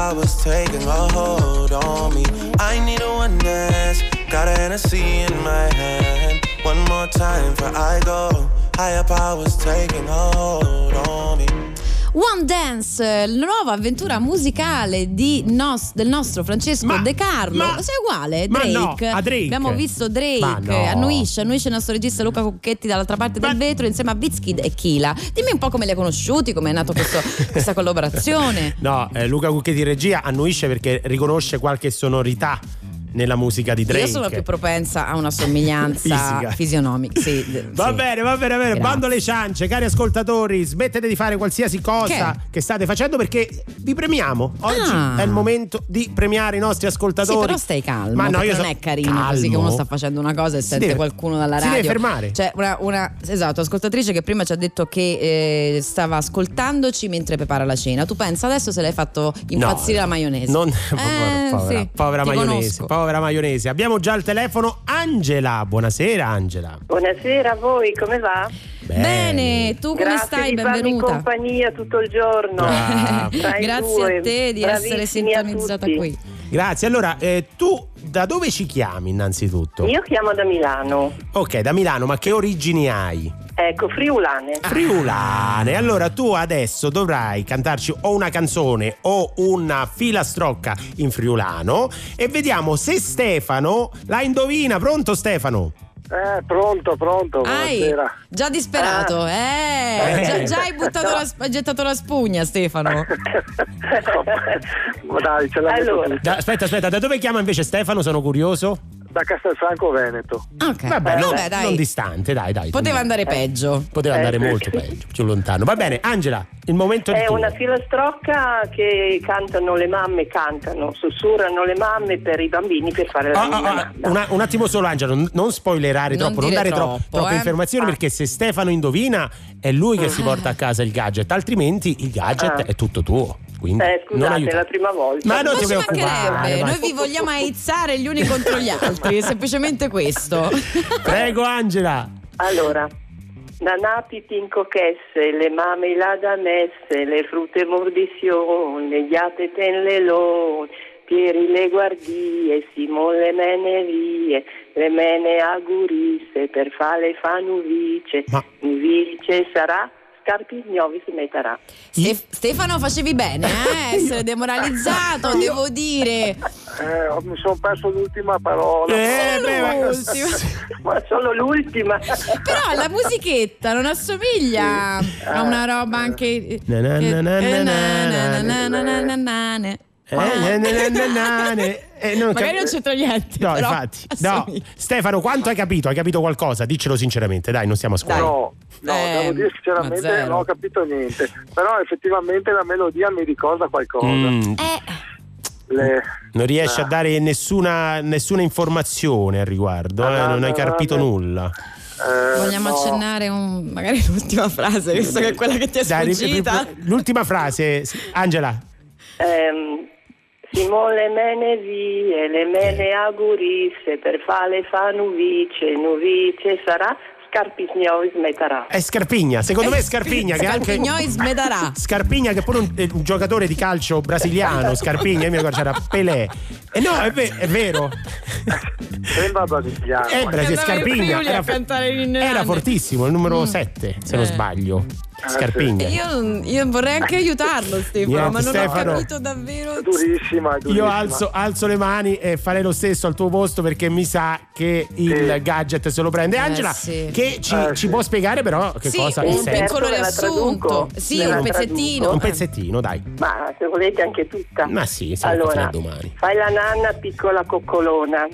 Higher powers taking a hold on me. I need a one dance. Got a Hennessy in my hand. One more time before I go. Higher powers taking a hold on me. One Dance, eh, la nuova avventura musicale di nos- del nostro Francesco Ma- De Carlo. ma- Sei uguale, ma Drake. no, a Drake. Abbiamo visto Drake, Ma no. annuisce, annuisce il nostro regista Luca Cucchetti dall'altra parte del vetro insieme a Bizkid e Kila. Dimmi un po' come li hai conosciuti, come è nato questo- questa collaborazione. No, eh, Luca Cucchetti regia annuisce perché riconosce qualche sonorità nella musica di Drake. Io sono più propensa a una somiglianza fisionomica. Sì, d- Va sì. bene, va bene, va bene. Bando alle ciance, cari ascoltatori, smettete di fare qualsiasi cosa Che? che, state facendo perché vi premiamo. Oggi Ah. è il momento di premiare i nostri ascoltatori. Sì, però stai calmo. Ma no, io non so- è carino calmo. così che uno sta facendo una cosa e Si sente deve- qualcuno dalla si radio. deve fermare. C'è una, una- esatto, ascoltatrice che prima ci ha detto che eh, stava ascoltandoci mentre prepara la cena. Tu pensa adesso se l'hai fatto impazzire No, la maionese? Non, Eh, povera, sì, povera maionese, conosco. povera maionese. Abbiamo già al telefono Angela. Buonasera Angela. Buonasera a voi, come va? Bene, tu come Grazie stai? di Benvenuta. compagnia tutto il giorno. Ah. Grazie due. a te di essere Bravissimi sintonizzata qui. Grazie. Allora, eh, tu da dove ci chiami innanzitutto? Io chiamo da Milano, Ok, da Milano, ma che origini hai? Ecco, friulane. Ah. Friulane. Allora tu adesso dovrai cantarci o una canzone o una filastrocca in friulano e vediamo se Stefano la indovina. Pronto Stefano? Eh, pronto, pronto, Hai buonasera. già disperato, eh, Eh. Già, già hai, buttato la, hai gettato la spugna, Stefano. Ma dai, ce metto Allora. Da- aspetta, aspetta, da dove chiama invece Stefano? Sono curioso. Da Castelfranco Veneto. Ok, Vabbè, non, vabbè, dai. non distante, dai, dai. Poteva andare peggio. Poteva andare Eh, sì. molto peggio, più lontano. Va bene, Angela, il momento è una filastrocca che cantano le mamme, cantano, sussurrano le mamme per i bambini per fare la Ah, ah, ah, nanna. una- un attimo solo Angelo, non- non spoilerare Non troppo, non dare tro- troppo, troppe eh. informazioni Ah. perché se Stefano indovina è lui che si porta a casa il gadget, altrimenti il gadget Ah. è tutto tuo. Quindi Eh, non scusate, è la prima volta. Ma non Ma ti preoccupare. noi vi vogliamo aizzare gli uni contro gli altri, è semplicemente questo. Prego Angela. Allora, Nanati tincochesse, le mame la da messe, le frutte ten le lon, Pieri le guardie, Simon le mene vie, le mene agurisse, per fare fa nuvice, Ma- nuvice sarà, Scarpignovi si metterà. Ste- Stefano, facevi bene, eh? essere demoralizzato, devo dire. Eh, mi sono perso l'ultima parola. Eh, beh, ma- L'ultimo. Ma solo l'ultima. Però la musichetta non assomiglia a una roba anche. Na na na na Eh, na na, na na, na, na, na, na, na. Eh. Eh, non Magari cap- non c'entra niente. No, però infatti. No. Stefano, quanto hai capito? Hai capito qualcosa? Diccelo sinceramente, dai, non stiamo a scuola. No, no, Eh, devo dire sinceramente non ho capito niente. Però effettivamente la melodia mi ricorda qualcosa. Mm, Eh, Le- non riesci Ah. a dare nessuna, nessuna informazione al riguardo, eh? Ah, non hai no, carpito no. nulla. eh, vogliamo no. accennare un- magari l'ultima frase, visto che è quella che ti è sfuggita. l'ultima frase, Angela. Ehm, Simone le mene vie, le mene agurisse, per fare fa nuvice, nuvice sarà, Scarpignovi smetterà. È Scarpigna, secondo me è Scarpigna che è anche Scarpignoi smedarà. Scarpigna che è pure un, è un giocatore di calcio brasiliano, Scarpigna, io mi ricordo c'era Pelé. E no, è, ve- è vero. Sembra brasiliano. È in Scarpigna era, era fortissimo, il numero 7, se non Eh. sbaglio. Scarpigna. Io, io vorrei anche aiutarlo, Stefano, Niente, ma non Stefano. ho capito davvero. È durissima, è durissima. Io alzo, alzo le mani e farei lo stesso al tuo posto perché mi sa che il Sì. gadget se lo prende. Angela, sì. che ci, Eh, ci sì. può spiegare però che Sì, cosa un senso? piccolo riassunto. Sì, un pezzettino. Un pezzettino, dai. Ma se volete anche tutta. Ma sì, allora, domani. fai la nanna piccola coccolona,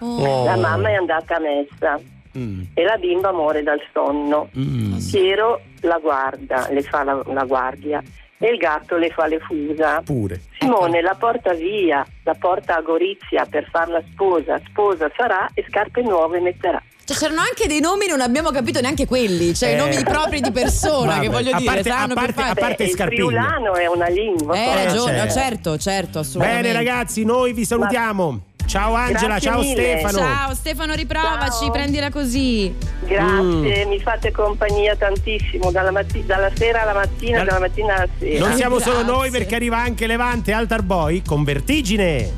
Oh. la mamma è andata a messa Mm. e la bimba muore dal sonno. Mm. Piero la guarda, le fa la, la guardia e il gatto le fa le fusa. Pure. Simone la porta via, la porta a Gorizia per farla sposa, sposa sarà e scarpe nuove metterà. Cioè, c'erano anche dei nomi, non abbiamo capito neanche quelli, cioè i Eh. nomi propri di persona, Vabbè, che voglio a dire, parte- a parte- a parte il Scarpigna. friulano è una lingua. Eh, ragione, certo. certo, certo, assolutamente. Bene ragazzi, noi vi salutiamo. Ciao Angela, Grazie ciao mille. Stefano. Ciao Stefano, riprovaci, Ciao. prendila così. Grazie, Mm. mi fate compagnia tantissimo, dalla, matti- dalla sera alla mattina, Dal- dalla mattina alla sera. Non siamo solo Grazie. noi perché arriva anche Levante Altar Boy con Vertigine.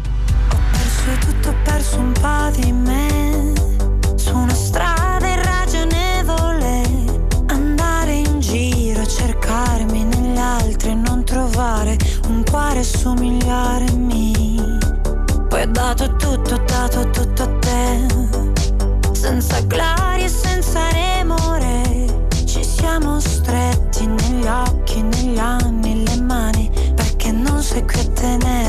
perso tutto, ho perso un po' di me Tutto, dato tutto a te. Senza gloria e senza remore. Ci siamo stretti negli occhi, negli anni, le mani. Perché non sei qui a tenermi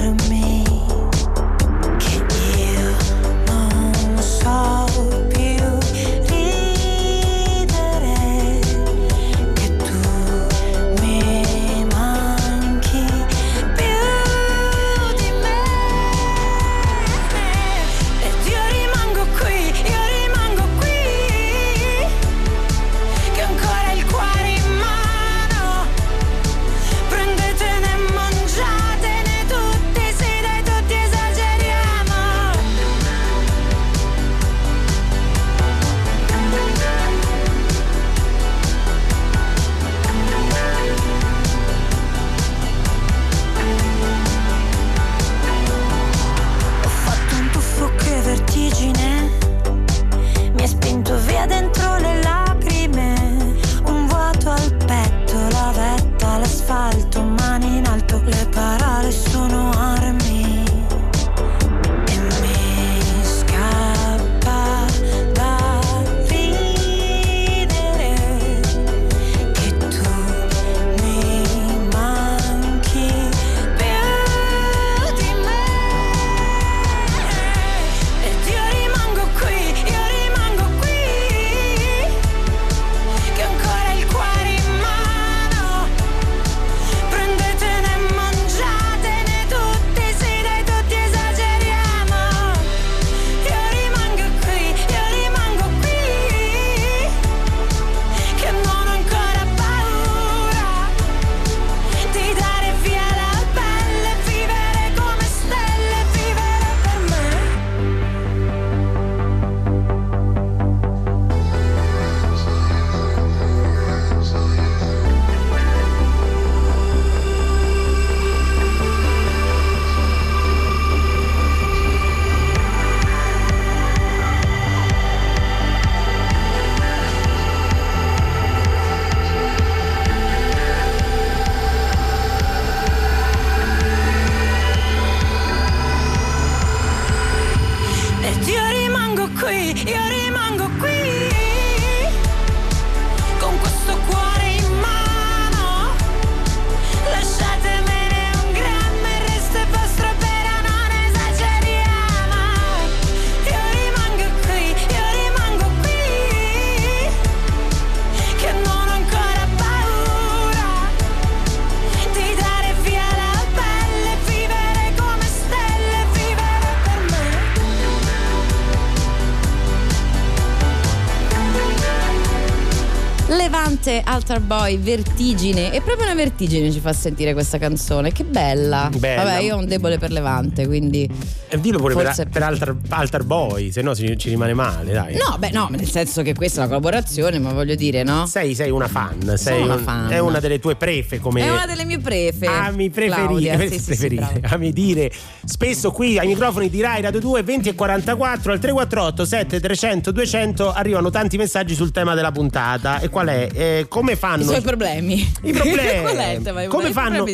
Levante Altar Boy, Vertigine. E proprio una vertigine ci fa sentire questa canzone. Che bella. Bella. Vabbè, io ho un debole per Levante, quindi. Dillo pure Forse- per, per altar, altar Boy, se no ci, ci rimane male, dai. No, beh, no, nel senso che questa è una collaborazione, ma voglio dire, no? Sei, sei una fan, sei una un- fan. è una delle tue prefe come È una delle mie prefe. Ami preferite, Claudia, sì, sì, sì, preferite. brava. ami dire spesso qui ai microfoni di Rai Radio 2 20 e 44 al 348 7 300 200 arrivano tanti messaggi sul tema della puntata e qual è? Eh, come fanno I suoi problemi. i problemi come I fanno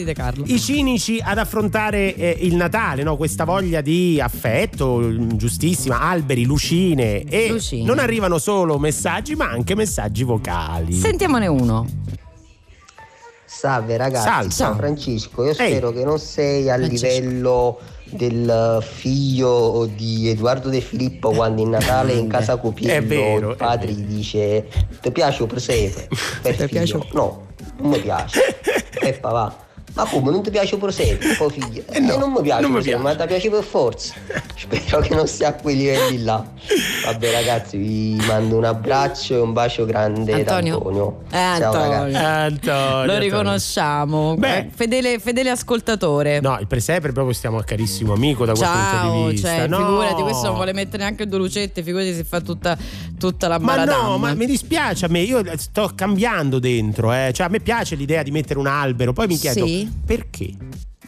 i cinici ad affrontare eh, il Natale no? questa voglia di affetto giustissima alberi lucine e Lucine. non arrivano solo messaggi ma anche messaggi vocali Sentiamone uno. Salve ragazzi, Salve. ciao Francesco, io Ehi. spero che non sei a Francesco. livello del figlio di Edoardo De Filippo quando in Natale in casa Copiello il padre gli dice ti piace o presepe per Ti piace figlio? No, non mi piace. Peppa va. Ma come non ti piace presepe, poi figlio? Eh, no, non mi piace non mi piace. ma ti piace per forza. Spero che non sia a quei livelli là. Vabbè ragazzi, vi mando un abbraccio e un bacio grande Antonio? Antonio. Eh, Ciao Antonio. ragazzi. Antonio, Lo riconosciamo. Beh. Eh, Fedele, fedele ascoltatore. No, il presepe proprio stiamo a carissimo amico da quel punto Ciao, di vista. cioè, no. figurati, questo non vuole mettere neanche due lucette, figurati se fa tutta, tutta la Ma baradam. no, ma mi dispiace a me, io sto cambiando dentro, eh. cioè a me piace l'idea di mettere un albero, poi mi chiedo Sì? Perché?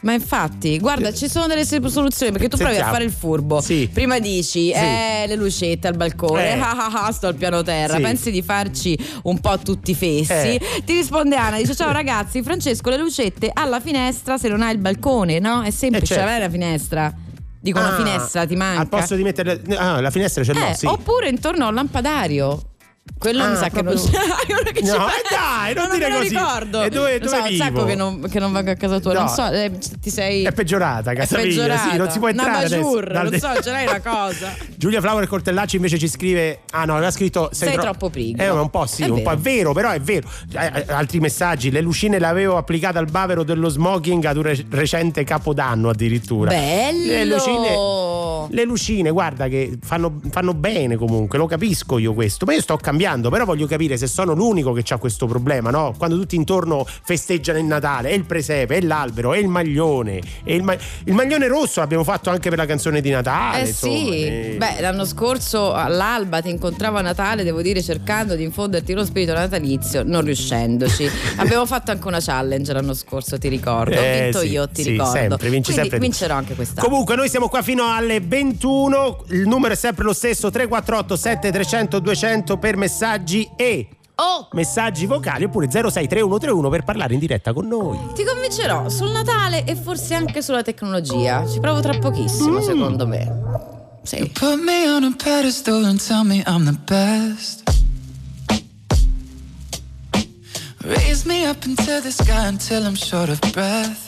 Ma infatti, guarda, ci sono delle soluzioni perché tu provi a Sentiamo. fare il furbo. Sì. Prima dici, eh, le lucette al balcone, Eh. ah ah ah, sto al piano terra. Sì. Pensi di farci un po' tutti fessi. Eh. Ti risponde Anna, dice: Ciao ragazzi, Francesco, le lucette alla finestra se non hai il balcone, no? È semplice, Eh, certo. non è la finestra. Dico una Ah, finestra, ti manca. Al posto di mettere ah, la finestra ce l'ho, Eh, sì. Oppure intorno a un lampadario. Quello Ah, mi sa che non c'è. Che No, dai, non me dire lo così. ricordo. E dove- Non dove so, vivo? sacco che non, che non vengo a casa tua. No. Non so, eh, ti sei. È peggiorata, È Casaviglia, peggiorata. sì, non si può entrare Una adesso. Dal- non so, ce l'hai una cosa. Giulia Flower Cortellacci invece ci scrive: Ah no, aveva scritto Sei troppo pigro. Eh, un po' sì, È un po' è vero. vero, però è vero. Eh, eh, altri messaggi: le lucine le avevo applicate al bavero dello smoking ad un re- recente capodanno, addirittura. Bello! Le lucine, le lucine, guarda, che fanno, fanno bene comunque, lo capisco io questo. Ma io sto cambiando, però voglio capire se sono l'unico che ha questo problema, no? Quando tutti intorno festeggiano il Natale, e il presepe, e l'albero, e il maglione. E il, ma- il maglione rosso l'abbiamo fatto anche per la canzone di Natale. Eh insomma, sì, eh. beh l'anno scorso all'alba ti incontravo a Natale, devo dire cercando di infonderti lo spirito natalizio, non riuscendoci. Abbiamo fatto anche una challenge l'anno scorso, ti ricordo. Ho Eh, vinto sì, io, ti sì, ricordo. sempre, vinci Quindi sempre vincerò anche quest'anno. Comunque noi siamo qua fino alle 21, il numero è sempre lo stesso 348 7300 200 per messaggi e Oh, messaggi vocali oppure 063131 per parlare in diretta con noi. ti convincerò sul Natale e forse anche sulla tecnologia. Ci provo tra pochissimo, secondo me. Sì. Put me on a pedestal and tell me I'm the best. Raise me up into the sky until I'm short of breath.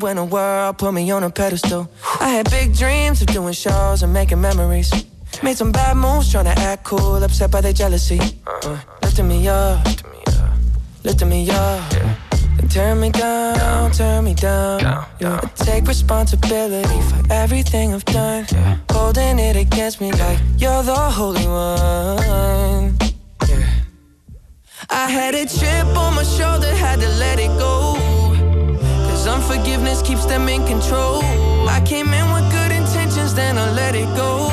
When the world put me on a pedestal. I had big dreams of doing shows and making memories. Made some bad moves trying to act cool, upset by their jealousy. Uh, lifting me up, lifting me up. And turn me down, turn me down. Yeah. I take responsibility for everything I've done. Holding it against me like you're the holy one. I had a chip on my shoulder, had to let it go. Cause unforgiveness keeps them in control. I came in with good intentions, then I let it go.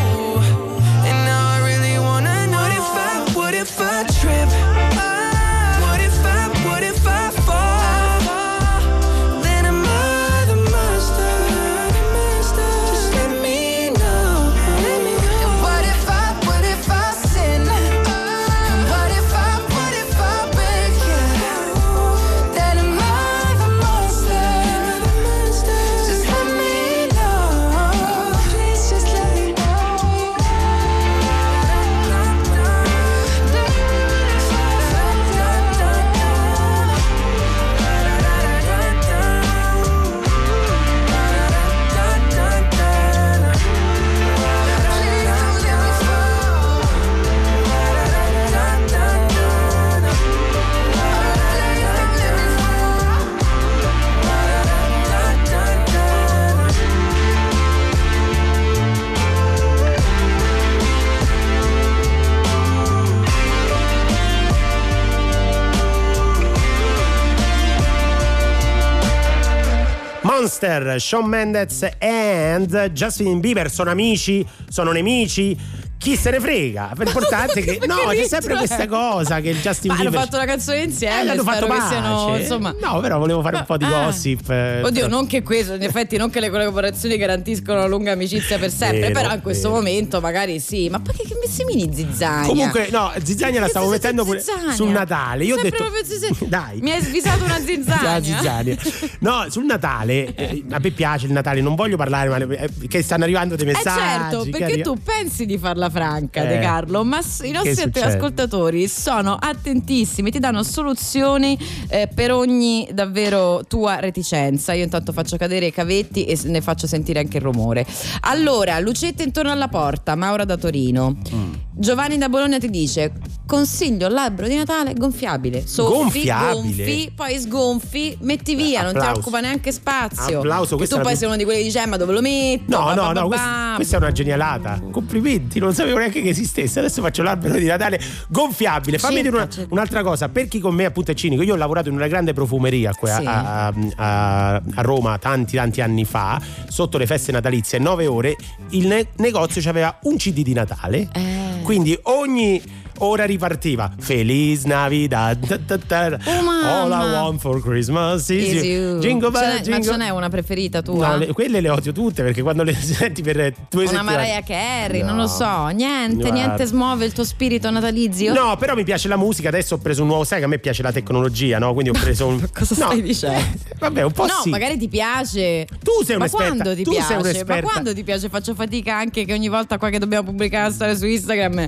And now I really wanna know what if I, what if I trip? Monster, Shawn Mendes and Justin Bieber sono amici, sono nemici. Chi se ne frega? L'importante è che no, c'è ritmo sempre è? questa cosa che il Justin Ma hanno Bieber fatto una canzone insieme. Eh, spero fatto che siano, pace. insomma. No, però volevo fare un po' di Ah. gossip. eh, Oddio, non che questo, in effetti, non che le collaborazioni garantiscono una lunga amicizia per sempre, Vero, però in questo vero. momento magari sì. Ma perché che messimini zizzagna? Comunque, no, zizzagna la stavo mettendo pure sul Natale. Io ho detto. Dai. Mi hai svisato una zizzagna. La zizzania. No, sul Natale, eh, a me piace il Natale, non voglio parlare male, eh, che stanno arrivando dei Eh messaggi. certo, che perché tu pensi di farla franca, Eh. De Carlo, ma i nostri succede? ascoltatori sono attentissimi, ti danno soluzioni eh, per ogni davvero tua reticenza. Io intanto faccio cadere i cavetti e ne faccio sentire anche il rumore. Allora, lucette intorno alla porta, Maura da Torino. Mm. Giovanni da Bologna ti dice: Consiglio l'albero di Natale gonfiabile. Soffi, Gonfiabile? gonfi, poi sgonfi, metti via, non ti applauso. occupa neanche spazio. Applauso, questa tu poi più- sei uno di quelli che dice: "Eh, Ma dove lo metto? No, Ba, no, ba, no, ba, questa, questa è una genialata. Complimenti, non sapevo neanche che esistesse. Adesso faccio l'albero di Natale gonfiabile. Fammi Circa, dire una- un'altra cosa. Per chi con me appunto è cinico, io ho lavorato in una grande profumeria qui a, Sì. a- a- a Roma tanti tanti anni fa, sotto le feste natalizie, 9 ore, il ne- negozio aveva un CD di Natale. Eh. Quindi ogni ora ripartiva Feliz Navidad Oh. All I want for Christmas is Is you. you. Jingle bell, n'è- Ma jingle- ce n'è una preferita tua? No, le- quelle le odio tutte perché quando le senti per due una settimane Mariah Carey, non No. lo so, niente, Guarda. niente smuove il tuo spirito natalizio? No, però mi piace la musica, adesso ho preso un nuovo, sai che a me piace la tecnologia, no? Quindi ho preso un Cosa No, stai dicendo? Vabbè, un po' No, sì. magari ti piace. Tu sei Ma un'esperta. quando ti tu piace? Ma quando ti piace? Faccio fatica anche che ogni volta qua che dobbiamo pubblicare la storia su Instagram,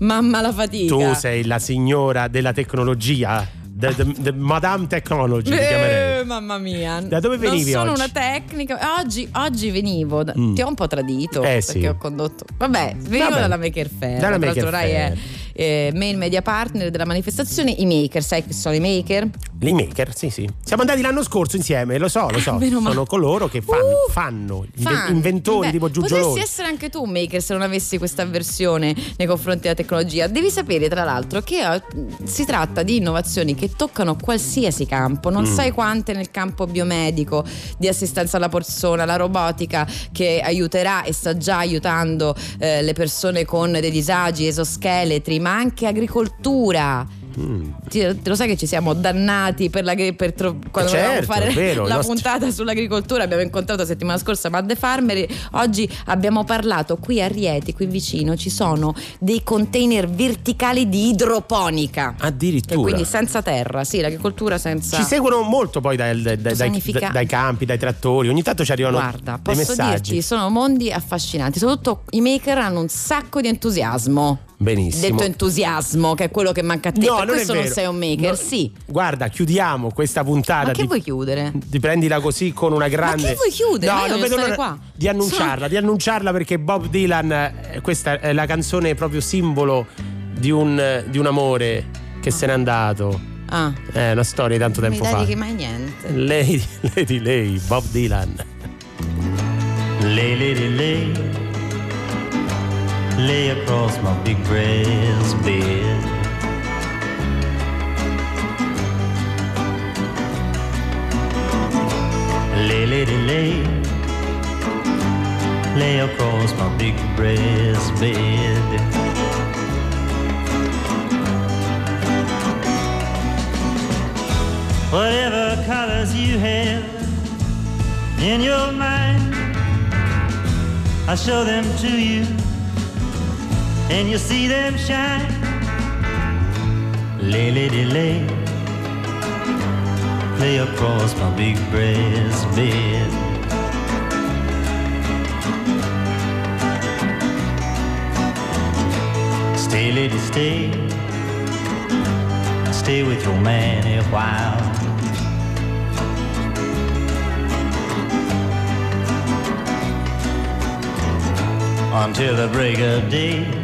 mamma la fatica. Tu sei la signora della tecnologia, the, the- the Madame Technology. Eh, mamma mia. Da dove venivi Non sono oggi? una tecnica. Oggi, oggi venivo. da- Mm. Ti ho un po' tradito Eh, perché sì. ho condotto. Vabbè, venivo Vabbè. dalla Maker Fair. Dalla Tra Maker l'altro, Rai è Fair. eh, main media partner della manifestazione. I maker, sai chi sono i maker? I maker, sì, sì. Siamo andati l'anno scorso insieme, lo so, lo so. Ah, meno male. Sono coloro che fanno, Uh, fanno, Fan. inventori Beh, tipo Potresti Giugioloni. essere anche tu un maker se non avessi questa avversione nei confronti della tecnologia. Devi sapere, tra l'altro, che eh, si tratta di innovazioni che toccano qualsiasi campo, non Mm. sai quante nel campo biomedico, di assistenza alla persona, la robotica che aiuterà e sta già aiutando eh, le persone con dei disagi, esoscheletri, ma anche agricoltura. Mm. Ti- lo sai che ci siamo dannati per la, per tro- quando certo, fare vero, la nostri- puntata sull'agricoltura abbiamo incontrato la settimana scorsa Madde Farmer oggi abbiamo parlato qui a Rieti qui vicino ci sono dei container verticali di idroponica Addirittura. quindi senza terra sì l'agricoltura senza Ci seguono molto poi dai, dai- dai- significa? dai- campi, dai trattori. Ogni tanto ci arrivano guarda dei posso messaggi. dirti sono mondi affascinanti soprattutto i maker hanno un sacco di entusiasmo Benissimo. detto entusiasmo che è quello che manca a te No, per non è questo non sei un maker No, sì Guarda, chiudiamo questa puntata. ma che di- vuoi chiudere? Ti prendila così con una grande. che vuoi chiudere? No, Ma io non vedo l'ora qua. di annunciarla, di annunciarla perché Bob Dylan, eh, questa è la canzone proprio simbolo di un, eh, di un amore che se n'è andato. ah È una storia di tanto non mi tempo fa. dedichi mai niente Lei, Lady Lei, Bob Dylan. Lay, lady, lay, lay across my big brass bed. Lay, lady, lay, lay across my big brass bed. Whatever colors you have in your mind. I show them to you, and you see them shine. Lay, lady, lay, lay across my big brass bed. Stay, lady, stay, stay with your man a while. until the break of day.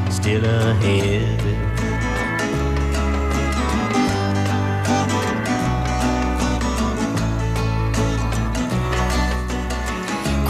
still ahead.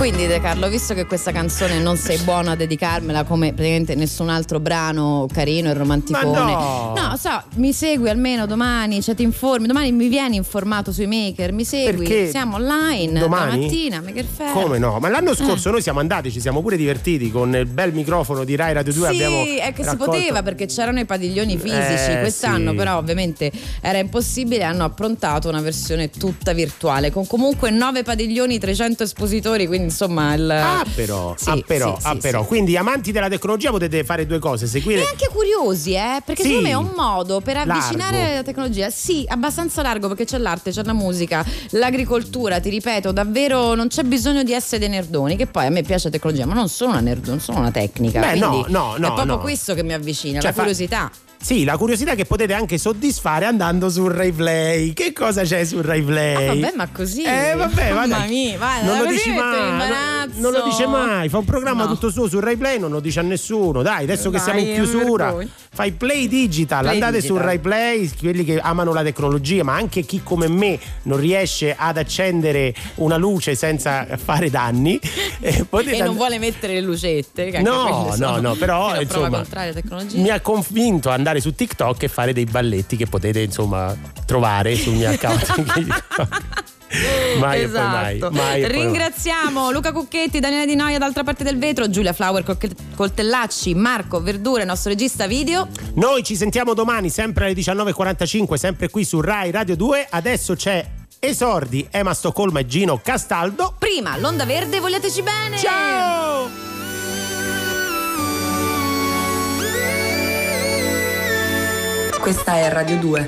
Quindi De Carlo, visto che questa canzone non sei buona a dedicarmela come praticamente nessun altro brano carino e romanticone. Ma no! No, so, mi segui almeno domani, cioè ti informi, domani mi vieni informato sui maker, mi segui, Perché? siamo online Domani? domattina, Maker Fair. Come no? Ma l'anno scorso Eh. noi siamo andati, ci siamo pure divertiti con il bel microfono di Rai Radio 2. Sì, abbiamo è che si raccolto- poteva perché c'erano i padiglioni fisici. Eh, Quest'anno, sì. però, ovviamente era impossibile. Hanno approntato una versione tutta virtuale con comunque 9 padiglioni, 300 espositori. Quindi, insomma, il. Ah, però, Sì, ah, però, sì, ah, però. sì. Quindi, amanti della tecnologia, potete fare due cose: seguire. E anche curiosi, eh? Perché Sì. secondo me è un modo per Largo. avvicinare la tecnologia. Sì, abbastanza largo perché c'è l'arte, c'è la musica, l'agricoltura, ti ripeto, davvero non c'è bisogno di essere dei nerdoni. Che poi a me piace la tecnologia, ma non sono una nerd, non sono una tecnica. Beh, no, quindi no, no, È proprio no. questo che mi avvicina, Cioè, la fa- curiosità. Sì, la curiosità che potete anche soddisfare andando su Rai Play. Che cosa c'è su Rai Play? Ah, vabbè, ma così. Eh, vabbè, Mamma vabbè. mia, vai, non lo dici mai. non-. Non lo dice mai. Fa un programma No. tutto suo su Rai Play, non lo dice a nessuno. Dai, adesso che Dai, siamo in chiusura, fai Play Digital. Play andate Digital. su Rai Play, quelli che amano la tecnologia, ma anche chi come me non riesce ad accendere una luce senza fare danni. eh, potete E non vuole mettere le lucette. che No, no, sono no, però insomma mi ha convinto ad andare su TikTok e fare dei balletti che potete insomma trovare sul mio account. mai esatto. e mai, mai poi mai. Ringraziamo Luca Cucchetti, Daniele Di Noia d'altra parte del vetro, Giulia Flower Coltellacci, Marco Verdure, nostro regista video. Noi ci sentiamo domani sempre alle 19.45, sempre qui su Rai Radio 2. Adesso c'è Esordi, Emma Stoccolma e Gino Castaldo. Prima l'onda verde, vogliateci bene. Ciao! Questa è Radio 2.